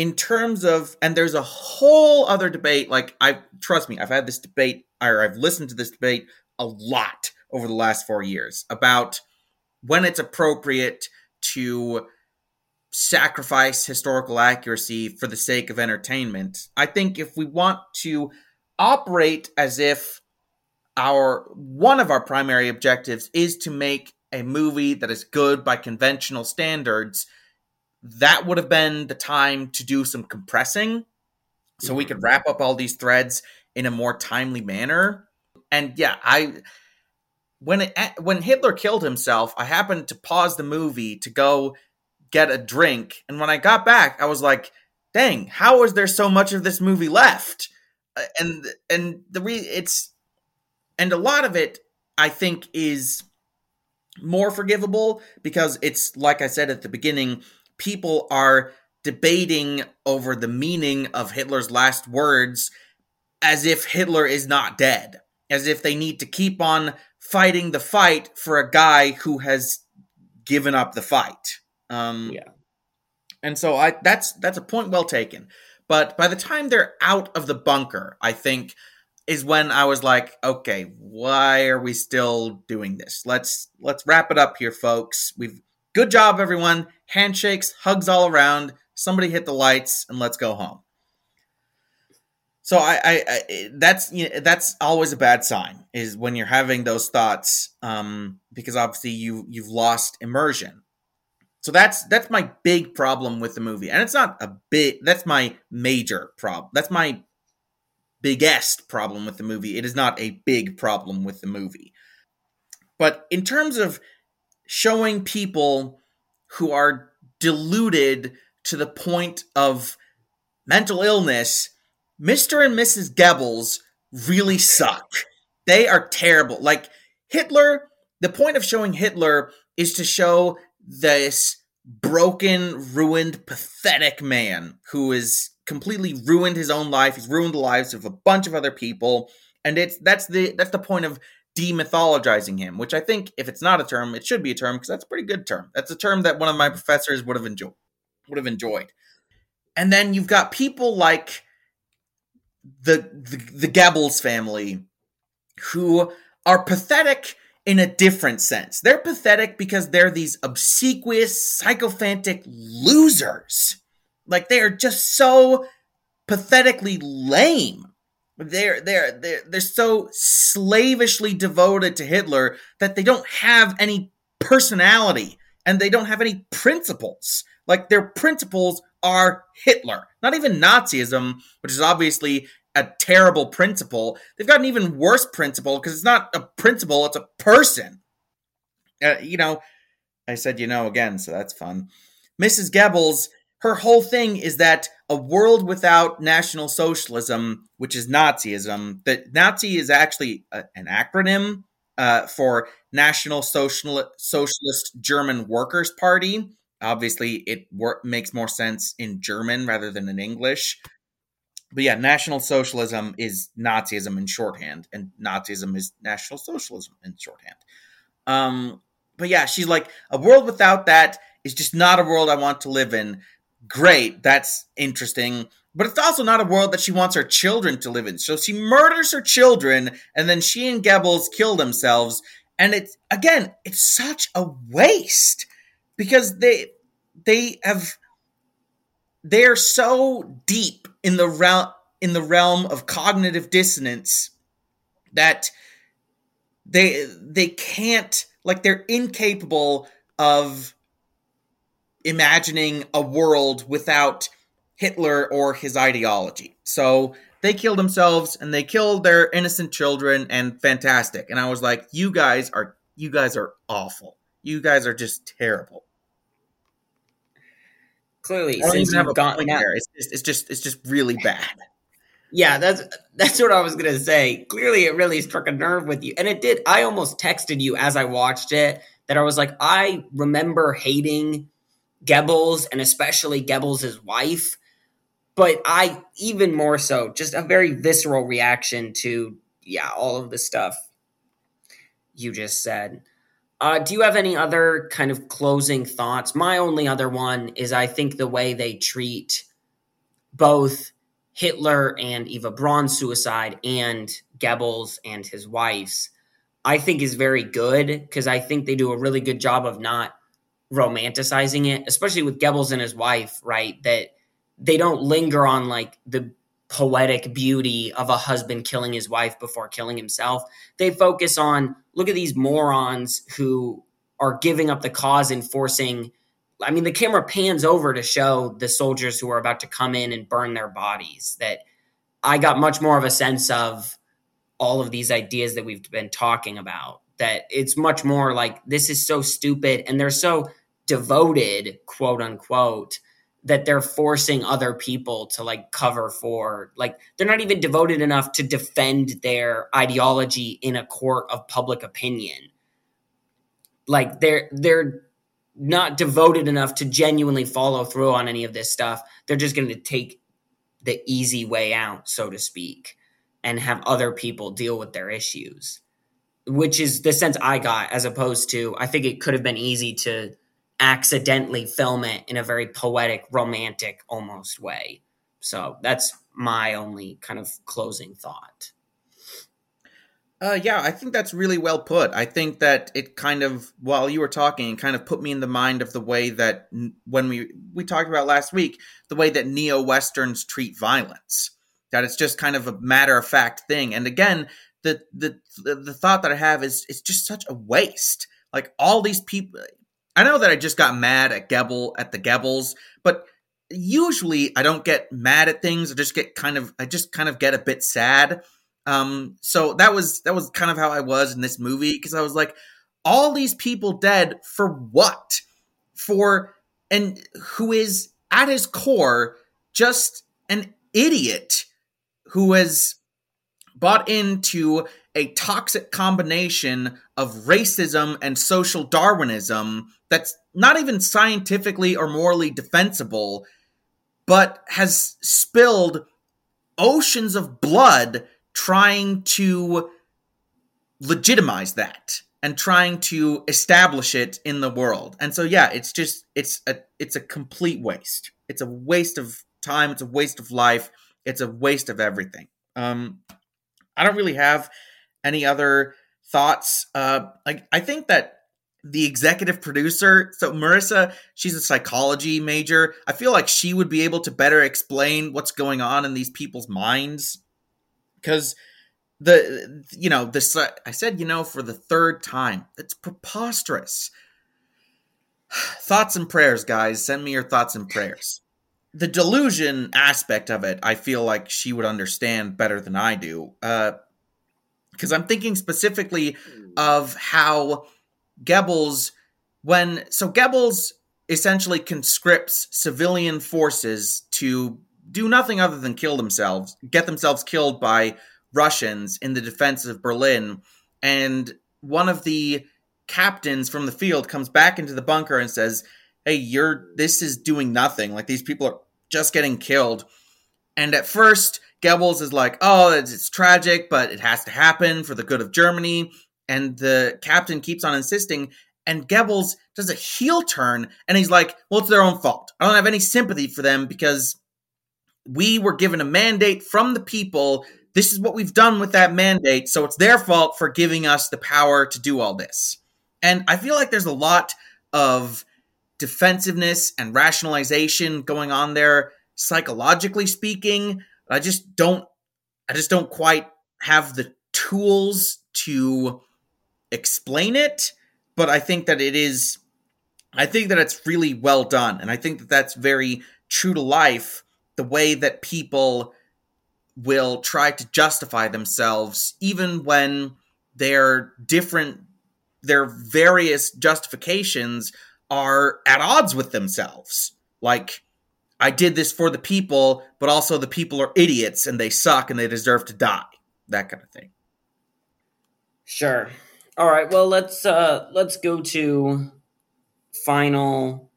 in terms of and there's a whole other debate like I trust me, I've had this debate or I've listened to this debate a lot over the last 4 years about when it's appropriate to sacrifice historical accuracy for the sake of entertainment. I think if we want to operate as if our one of our primary objectives is to make a movie that is good by conventional standards, that would have been the time to do some compressing so we could mm-hmm. wrap up all these threads in a more timely manner. And yeah, I when it when Hitler killed himself, I happened to pause the movie to go get a drink, and when I got back, I was like, "Dang, how is there so much of this movie left?" Uh, and and the re it's and a lot of it I think is more forgivable because it's like I said at the beginning, people are debating over the meaning of Hitler's last words as if Hitler is not dead, as if they need to keep on fighting the fight for a guy who has given up the fight. Um, yeah. And so I that's that's a point well taken. But by the time they're out of the bunker, I think is when I was like, okay, why are we still doing this? Let's let's wrap it up here, folks. We've good job, everyone. Handshakes, hugs all around. Somebody hit the lights, and let's go home. So I, I, I that's you know, that's always a bad sign is when you're having those thoughts, um, because obviously you you've lost immersion. So that's that's my big problem with the movie, and it's not a big. That's my major problem. That's my biggest problem with the movie. It is not a big problem with the movie, but in terms of showing people who are deluded to the point of mental illness, Mr. and Mrs. Goebbels really suck. They are terrible. Like Hitler, the point of showing Hitler is to show this broken, ruined, pathetic man who has completely ruined his own life. He's ruined the lives of a bunch of other people, and it's that's the that's the point of demythologizing him. Which I think, if it's not a term, it should be a term because that's a pretty good term. That's a term that one of my professors would have enjoyed. Would have enjoyed. And then you've got people like the the, the Goebbels family who are pathetic in a different sense. They're pathetic because they're these obsequious, sycophantic losers. Like they are just so pathetically lame. They're they're they're they're so slavishly devoted to Hitler that they don't have any personality and they don't have any principles. Like their principles are Hitler, not even Nazism, which is obviously a terrible principle. They've got an even worse principle because it's not a principle, it's a person. Uh, you know, I said, you know, again, so that's fun. Mrs. Goebbels, her whole thing is that a world without National Socialism, which is Nazism, that Nazi is actually a, an acronym uh, for National Social Socialist German Workers' Party. Obviously, it wor- makes more sense in German rather than in English but yeah, National Socialism is Nazism in shorthand, and Nazism is National Socialism in shorthand. Um, but yeah, she's like, a world without that is just not a world I want to live in. Great, that's interesting. But it's also not a world that she wants her children to live in. So she murders her children, and then she and Goebbels kill themselves. And it's again, it's such a waste because they they have they're so deep in the realm in the realm of cognitive dissonance that they they can't like they're incapable of imagining a world without Hitler or his ideology. So they killed themselves and they killed their innocent children and fantastic. And I was like, you guys are you guys are awful. You guys are just terrible. Clearly, since have you've a gotten that, there. It's just it's just it's just really bad. yeah, that's that's what I was gonna say. Clearly, it really struck a nerve with you, and it did. I almost texted you as I watched it that I was like, I remember hating Goebbels and especially Goebbels' wife, but I even more so just a very visceral reaction to yeah all of the stuff you just said. Uh, do you have any other kind of closing thoughts? My only other one is I think the way they treat both Hitler and Eva Braun's suicide and Goebbels and his wife's, I think is very good because I think they do a really good job of not romanticizing it, especially with Goebbels and his wife, right? That they don't linger on like the poetic beauty of a husband killing his wife before killing himself. They focus on look at these morons who are giving up the cause and forcing I mean the camera pans over to show the soldiers who are about to come in and burn their bodies that I got much more of a sense of all of these ideas that we've been talking about that it's much more like this is so stupid and they're so devoted quote unquote that they're forcing other people to like cover for like they're not even devoted enough to defend their ideology in a court of public opinion. Like they're they're not devoted enough to genuinely follow through on any of this stuff. They're just going to take the easy way out so to speak and have other people deal with their issues. Which is the sense i got as opposed to i think it could have been easy to accidentally film it in a very poetic, romantic almost way. So that's my only kind of closing thought. Uh, yeah, I think that's really well put. I think that it kind of, while you were talking, kind of put me in the mind of the way that when we we talked about last week, the way that neo westerns treat violence. That it's just kind of a matter of fact thing. And again, the the the thought that I have is it's just such a waste. Like all these people, I know that I just got mad at Goebbels at the Goebbels, but usually I don't get mad at things. I just get kind of I just kind of get a bit sad. Um, so that was that was kind of how I was in this movie because I was like, all these people dead for what? For and who is at his core just an idiot who has bought into a toxic combination of racism and social Darwinism that's not even scientifically or morally defensible, but has spilled oceans of blood trying to legitimize that and trying to establish it in the world. And so yeah, it's just it's a it's a complete waste. It's a waste of time, it's a waste of life, it's a waste of everything. Um I don't really have any other thoughts? Uh, like I think that the executive producer, so Marissa, she's a psychology major. I feel like she would be able to better explain what's going on in these people's minds because the you know this I said you know for the third time. It's preposterous. thoughts and prayers, guys. Send me your thoughts and prayers. The delusion aspect of it, I feel like she would understand better than I do. Uh, because I'm thinking specifically hmm. of how Goebbels, when so Goebbels essentially conscripts civilian forces to do nothing other than kill themselves, get themselves killed by Russians in the defense of Berlin, and one of the captains from the field comes back into the bunker and says, "Hey, you're this is doing nothing. Like these people are just getting killed." And at first, Goebbels is like, oh, it's, it's, tragic, but it has to happen for the good of Germany. And the captain keeps on insisting. And Goebbels does a heel turn and he's like, well, it's their own fault. I don't have any sympathy for them because we were given a mandate from the people. This is what we've done with that mandate. So it's their fault for giving us the power to do all this. And I feel like there's a lot of defensiveness and rationalization going on there, psychologically speaking I just don't I just don't quite have the tools to explain it, but I think that it is I think that it's really well done and I think that that's very true to life the way that people will try to justify themselves even when their different their various justifications are at odds with themselves. Like I did this for the people, but also the people are idiots and they suck and they deserve to die. That kind of thing. Sure. All right. Well, let's uh let's go to final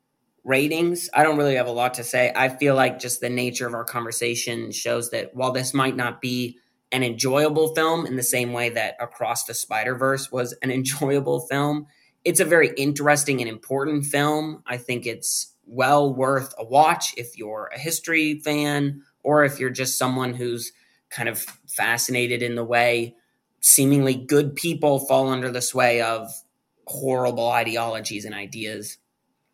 ratings. I don't really have a lot to say. I feel like just the nature of our conversation shows that while this might not be an enjoyable film in the same way that Across the Spider Verse was an enjoyable film, it's a very interesting and important film. I think it's well worth a watch if you're a history fan or if you're just someone who's kind of fascinated in the way seemingly good people fall under the sway of horrible ideologies and ideas.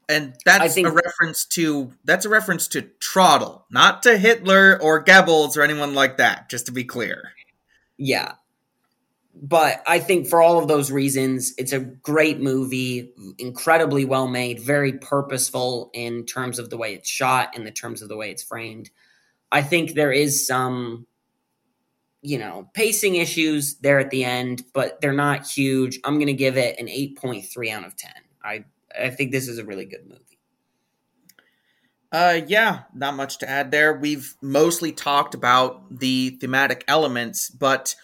And that's think, a reference to that's a reference to Traudl, not to Hitler or Goebbels or anyone like that, just to be clear. Yeah but I think for all of those reasons, it's a great movie, incredibly well made, very purposeful in terms of the way it's shot, in the terms of the way it's framed. I think there is some, you know, pacing issues there at the end, but they're not huge. I'm going to give it an 8.3 out of 10. I I think this is a really good movie. Uh, yeah, not much to add there. We've mostly talked about the thematic elements, but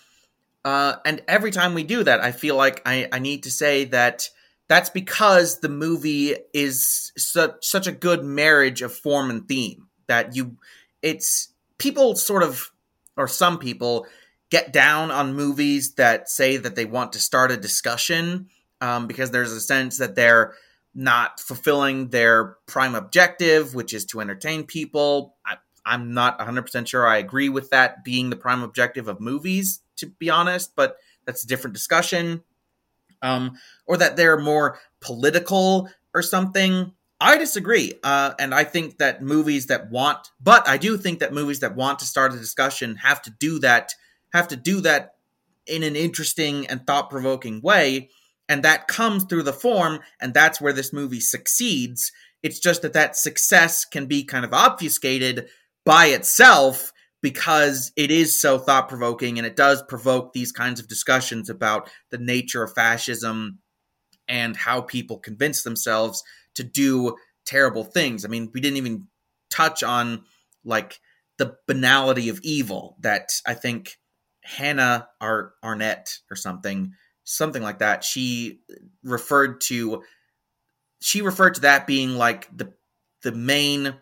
uh, and every time we do that, I feel like I, I need to say that that's because the movie is such such a good marriage of form and theme that you it's people sort of or some people get down on movies that say that they want to start a discussion um, because there's a sense that they're not fulfilling their prime objective, which is to entertain people. I, I'm not 100% sure I agree with that being the prime objective of movies to be honest, but that's a different discussion. Um, or that they're more political or something. I disagree. Uh, and I think that movies that want, but I do think that movies that want to start a discussion have to do that, have to do that in an interesting and thought provoking way. And that comes through the form, and that's where this movie succeeds. It's just that that success can be kind of obfuscated by itself because it is so thought provoking and it does provoke these kinds of discussions about the nature of fascism and how people convince themselves to do terrible things. I mean, we didn't even touch on like the banality of evil that I think Hannah Ar- Arnett or something something like that she referred to she referred to that being like the the main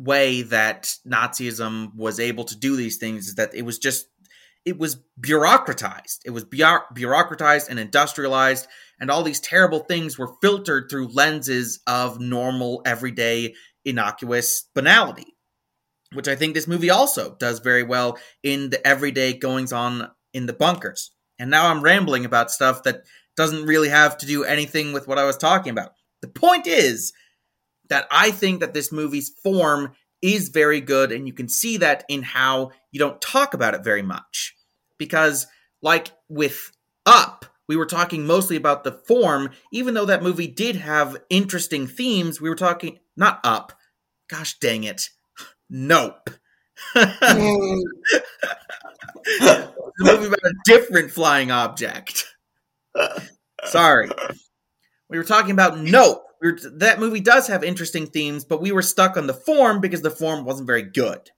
way that Nazism was able to do these things is that it was just it was bureaucratized. It was bureaucratized and industrialized, and all these terrible things were filtered through lenses of normal, everyday, innocuous banality, which I think this movie also does very well in the everyday goings on in the bunkers. And now I'm rambling about stuff that doesn't really have to do anything with what I was talking about. The point is that I think that this movie's form is very good, and you can see that in how you don't talk about it very much. Because, like with Up, we were talking mostly about the form, even though that movie did have interesting themes. We were talking, not Up, gosh dang it, Nope. the movie about a different flying object. Sorry. We were talking about Nope, we that movie does have interesting themes, but we were stuck on the form because the form wasn't very good.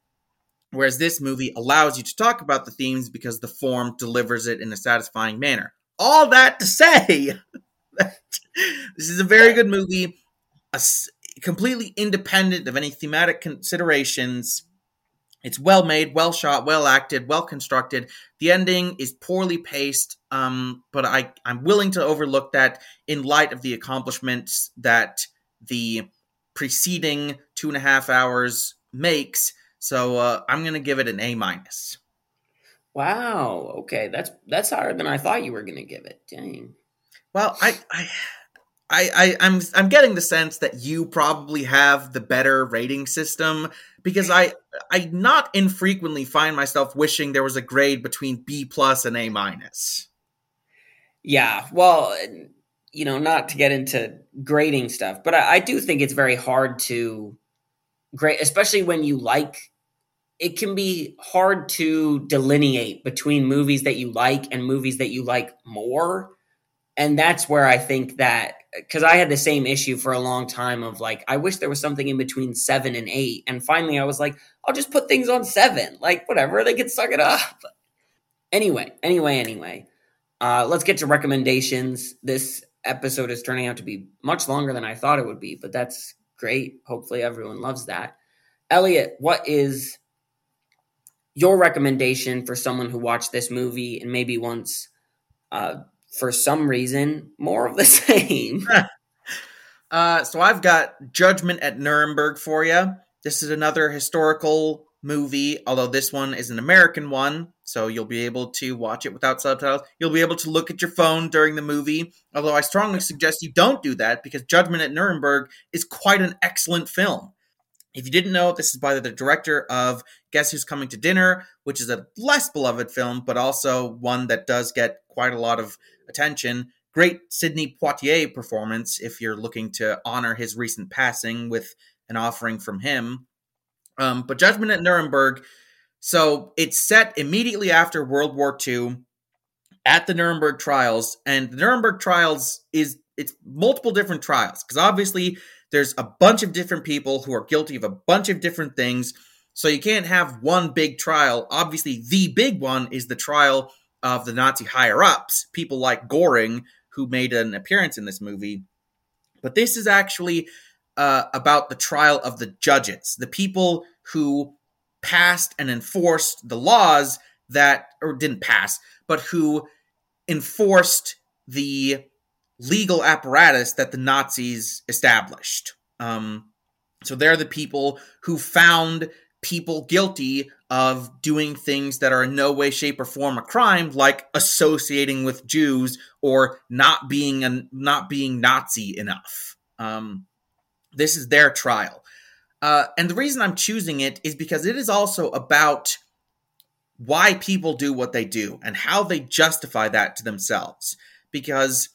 Whereas this movie allows you to talk about the themes because the form delivers it in a satisfying manner. All that to say that this is a very good movie, a, completely independent of any thematic considerations it's well made, well shot, well acted, well constructed. The ending is poorly paced, um, but I, I'm willing to overlook that in light of the accomplishments that the preceding two and a half hours makes. So uh, I'm going to give it an A minus. Wow. Okay, that's that's higher than I thought you were going to give it. Dang. Well, I, I I, I I'm I'm getting the sense that you probably have the better rating system because I I not infrequently find myself wishing there was a grade between B plus and A minus. Yeah, well, you know, not to get into grading stuff, but I, I do think it's very hard to grade, especially when you like it can be hard to delineate between movies that you like and movies that you like more. And that's where I think that because I had the same issue for a long time of like, I wish there was something in between seven and eight. And finally, I was like, I'll just put things on seven. Like, whatever, they can suck it up. Anyway, anyway, anyway, uh, let's get to recommendations. This episode is turning out to be much longer than I thought it would be, but that's great. Hopefully, everyone loves that. Elliot, what is your recommendation for someone who watched this movie and maybe wants, uh, for some reason, more of the same? uh, so I've got Judgment at Nuremberg for you. This is another historical movie, although this one is an American one, so you'll be able to watch it without subtitles. You'll be able to look at your phone during the movie, although I strongly suggest you don't do that because Judgment at Nuremberg is quite an excellent film. If you didn't know, this is by the director of Guess Who's Coming to Dinner, which is a less beloved film, but also one that does get quite a lot of attention. Great Sidney Poitier performance if you're looking to honor his recent passing with an offering from him. Um, but Judgment at Nuremberg, so it's set immediately after World War II at the Nuremberg trials, and the Nuremberg trials is it's multiple different trials because obviously there's a bunch of different people who are guilty of a bunch of different things. So you can't have one big trial. Obviously, the big one is the trial of the Nazi higher ups, people like Goring, who made an appearance in this movie. But this is actually uh, about the trial of the judges, the people who passed and enforced the laws that, or didn't pass, but who enforced the legal apparatus that the Nazis established. Um, so they're the people who found people guilty of doing things that are in no way, shape, or form a crime, like associating with Jews or not being a, not being Nazi enough. Um, this is their trial, uh, and the reason I'm choosing it is because it is also about why people do what they do and how they justify that to themselves. Because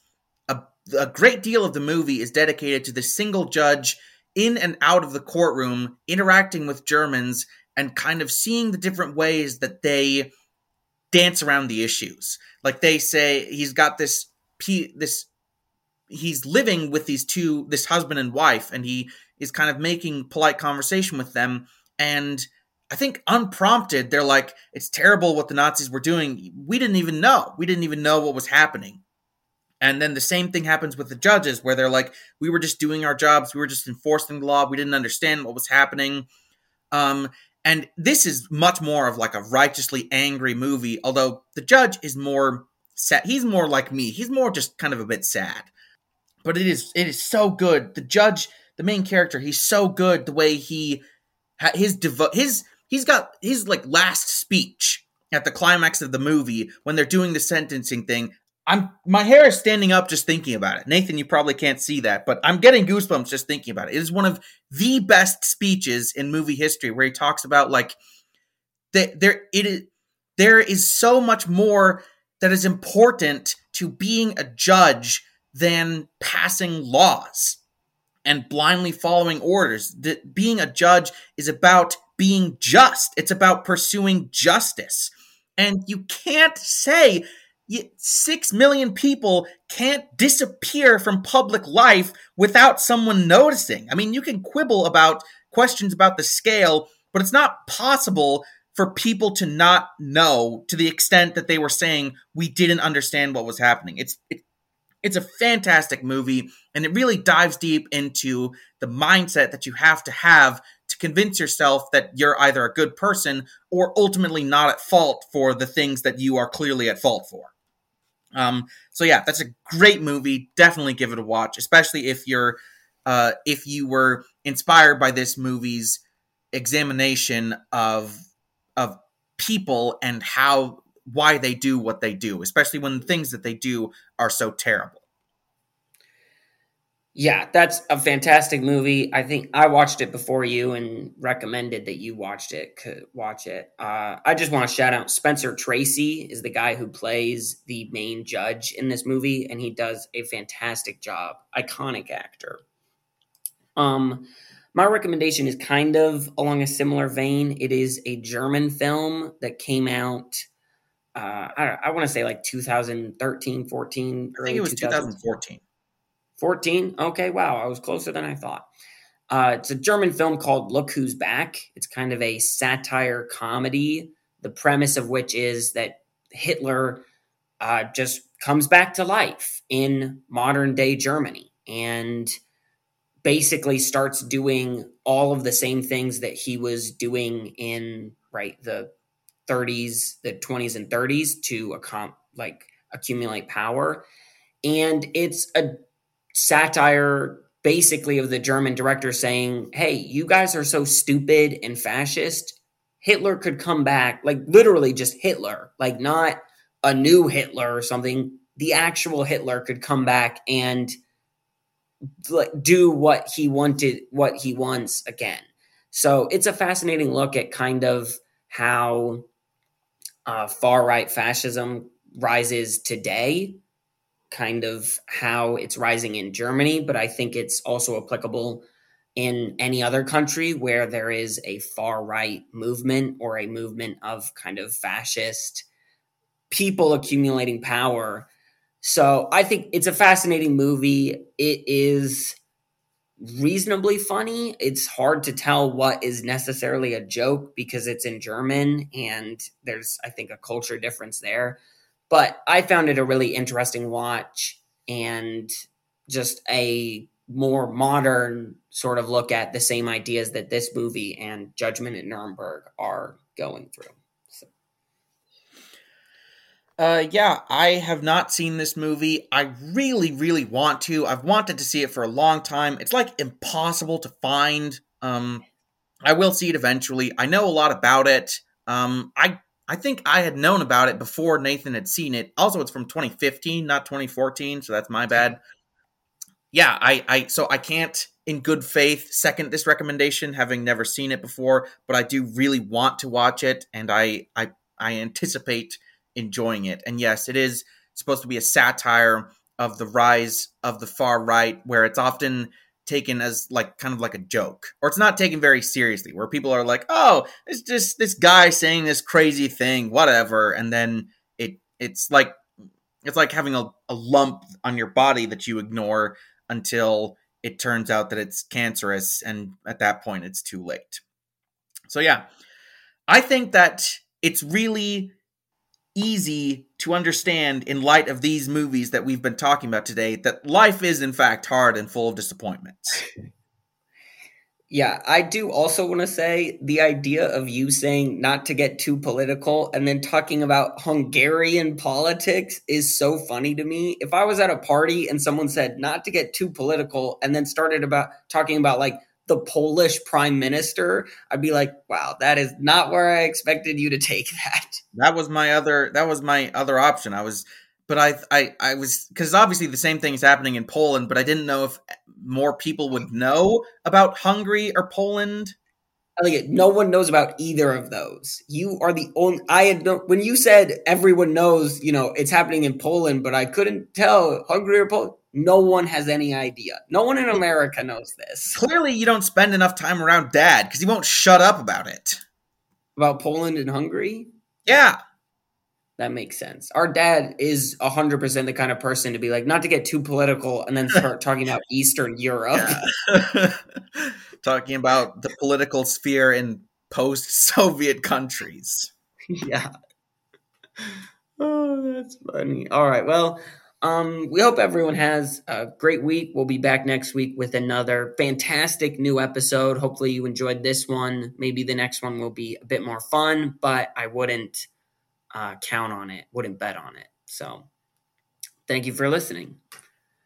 a great deal of the movie is dedicated to the single judge in and out of the courtroom interacting with Germans and kind of seeing the different ways that they dance around the issues. Like they say he's got this this he's living with these two this husband and wife and he is kind of making polite conversation with them and I think unprompted they're like it's terrible what the Nazis were doing. We didn't even know. We didn't even know what was happening. And then the same thing happens with the judges, where they're like, we were just doing our jobs, we were just enforcing the law, we didn't understand what was happening. Um, and this is much more of like a righteously angry movie, although the judge is more sad. He's more like me. He's more just kind of a bit sad. But it is it is so good. The judge, the main character, he's so good. The way he his devo- his he's got his like last speech at the climax of the movie when they're doing the sentencing thing I'm my hair is standing up just thinking about it. Nathan, you probably can't see that, but I'm getting goosebumps just thinking about it. It is one of the best speeches in movie history where he talks about like that there it is there is so much more that is important to being a judge than passing laws and blindly following orders. That being a judge is about being just. It's about pursuing justice. And you can't say six million people can't disappear from public life without someone noticing. I mean, you can quibble about questions about the scale, but it's not possible for people to not know to the extent that they were saying we didn't understand what was happening. It's it, it's a fantastic movie and it really dives deep into the mindset that you have to have to convince yourself that you're either a good person or ultimately not at fault for the things that you are clearly at fault for. Um, so yeah, that's a great movie. Definitely give it a watch, especially if you're uh, if you were inspired by this movie's examination of of people and how why they do what they do, especially when the things that they do are so terrible. Yeah, that's a fantastic movie. I think I watched it before you and recommended that you watched it. Watch it. Uh, I just want to shout out Spencer Tracy is the guy who plays the main judge in this movie, and he does a fantastic job. Iconic actor. Um, my recommendation is kind of along a similar vein. It is a German film that came out. Uh, I, I want to say like 2013, 14. I think it was 2014. 14? Okay, wow. I was closer than I thought. Uh, it's a German film called Look Who's Back. It's kind of a satire comedy, the premise of which is that Hitler uh, just comes back to life in modern day Germany and basically starts doing all of the same things that he was doing in right the 30s, the 20s and 30s to accom- like accumulate power. And it's a satire basically of the German director saying, "Hey, you guys are so stupid and fascist. Hitler could come back, like literally just Hitler, like not a new Hitler or something. The actual Hitler could come back and like do what he wanted, what he wants again. So it's a fascinating look at kind of how uh, far right fascism rises today, kind of how it's rising in Germany, but I think it's also applicable in any other country where there is a far right movement or a movement of kind of fascist people accumulating power. So I think it's a fascinating movie. It is reasonably funny. It's hard to tell what is necessarily a joke because it's in German and there's, I think, a culture difference there. But I found it a really interesting watch and just a more modern sort of look at the same ideas that this movie and Judgment at Nuremberg are going through. Uh, yeah, I have not seen this movie. I really, really want to. I've wanted to see it for a long time. It's like impossible to find. Um, I will see it eventually. I know a lot about it. Um, I I think I had known about it before Nathan had seen it. Also, it's from 2015, not 2014, so that's my bad. Yeah, I I so I can't in good faith second this recommendation having never seen it before, but I do really want to watch it and I I I anticipate enjoying it. And yes, it is supposed to be a satire of the rise of the far right, where it's often taken as like kind of like a joke, or it's not taken very seriously, where people are like, "Oh, it's just this guy saying this crazy thing, whatever," and then it it's like it's like having a, a lump on your body that you ignore until it turns out that it's cancerous, and at that point, it's too late. So yeah, I think that it's really easy to understand in light of these movies that we've been talking about today that life is in fact hard and full of disappointments. Yeah, I do also want to say the idea of you saying not to get too political and then talking about Hungarian politics is so funny to me. If I was at a party and someone said not to get too political and then started about talking about like the Polish prime minister, I'd be like, wow, that is not where I expected you to take that. That was my other that was my other option. I was but I I I was cuz obviously the same thing is happening in Poland, but I didn't know if more people would know about Hungary or Poland. I think no one knows about either of those. You are the only. I had no, when you said everyone knows, you know, it's happening in Poland, but I couldn't tell Hungary or Poland. No one has any idea. No one in America knows this. Clearly, you don't spend enough time around Dad because he won't shut up about it. About Poland and Hungary. Yeah. That makes sense. Our dad is 100% the kind of person to be like, not to get too political and then start talking about Eastern Europe. Yeah. talking about the political sphere in post Soviet countries. Yeah. Oh, that's funny. All right. Well, um, we hope everyone has a great week. We'll be back next week with another fantastic new episode. Hopefully, you enjoyed this one. Maybe the next one will be a bit more fun, but I wouldn't uh, count on it, wouldn't bet on it. So, thank you for listening.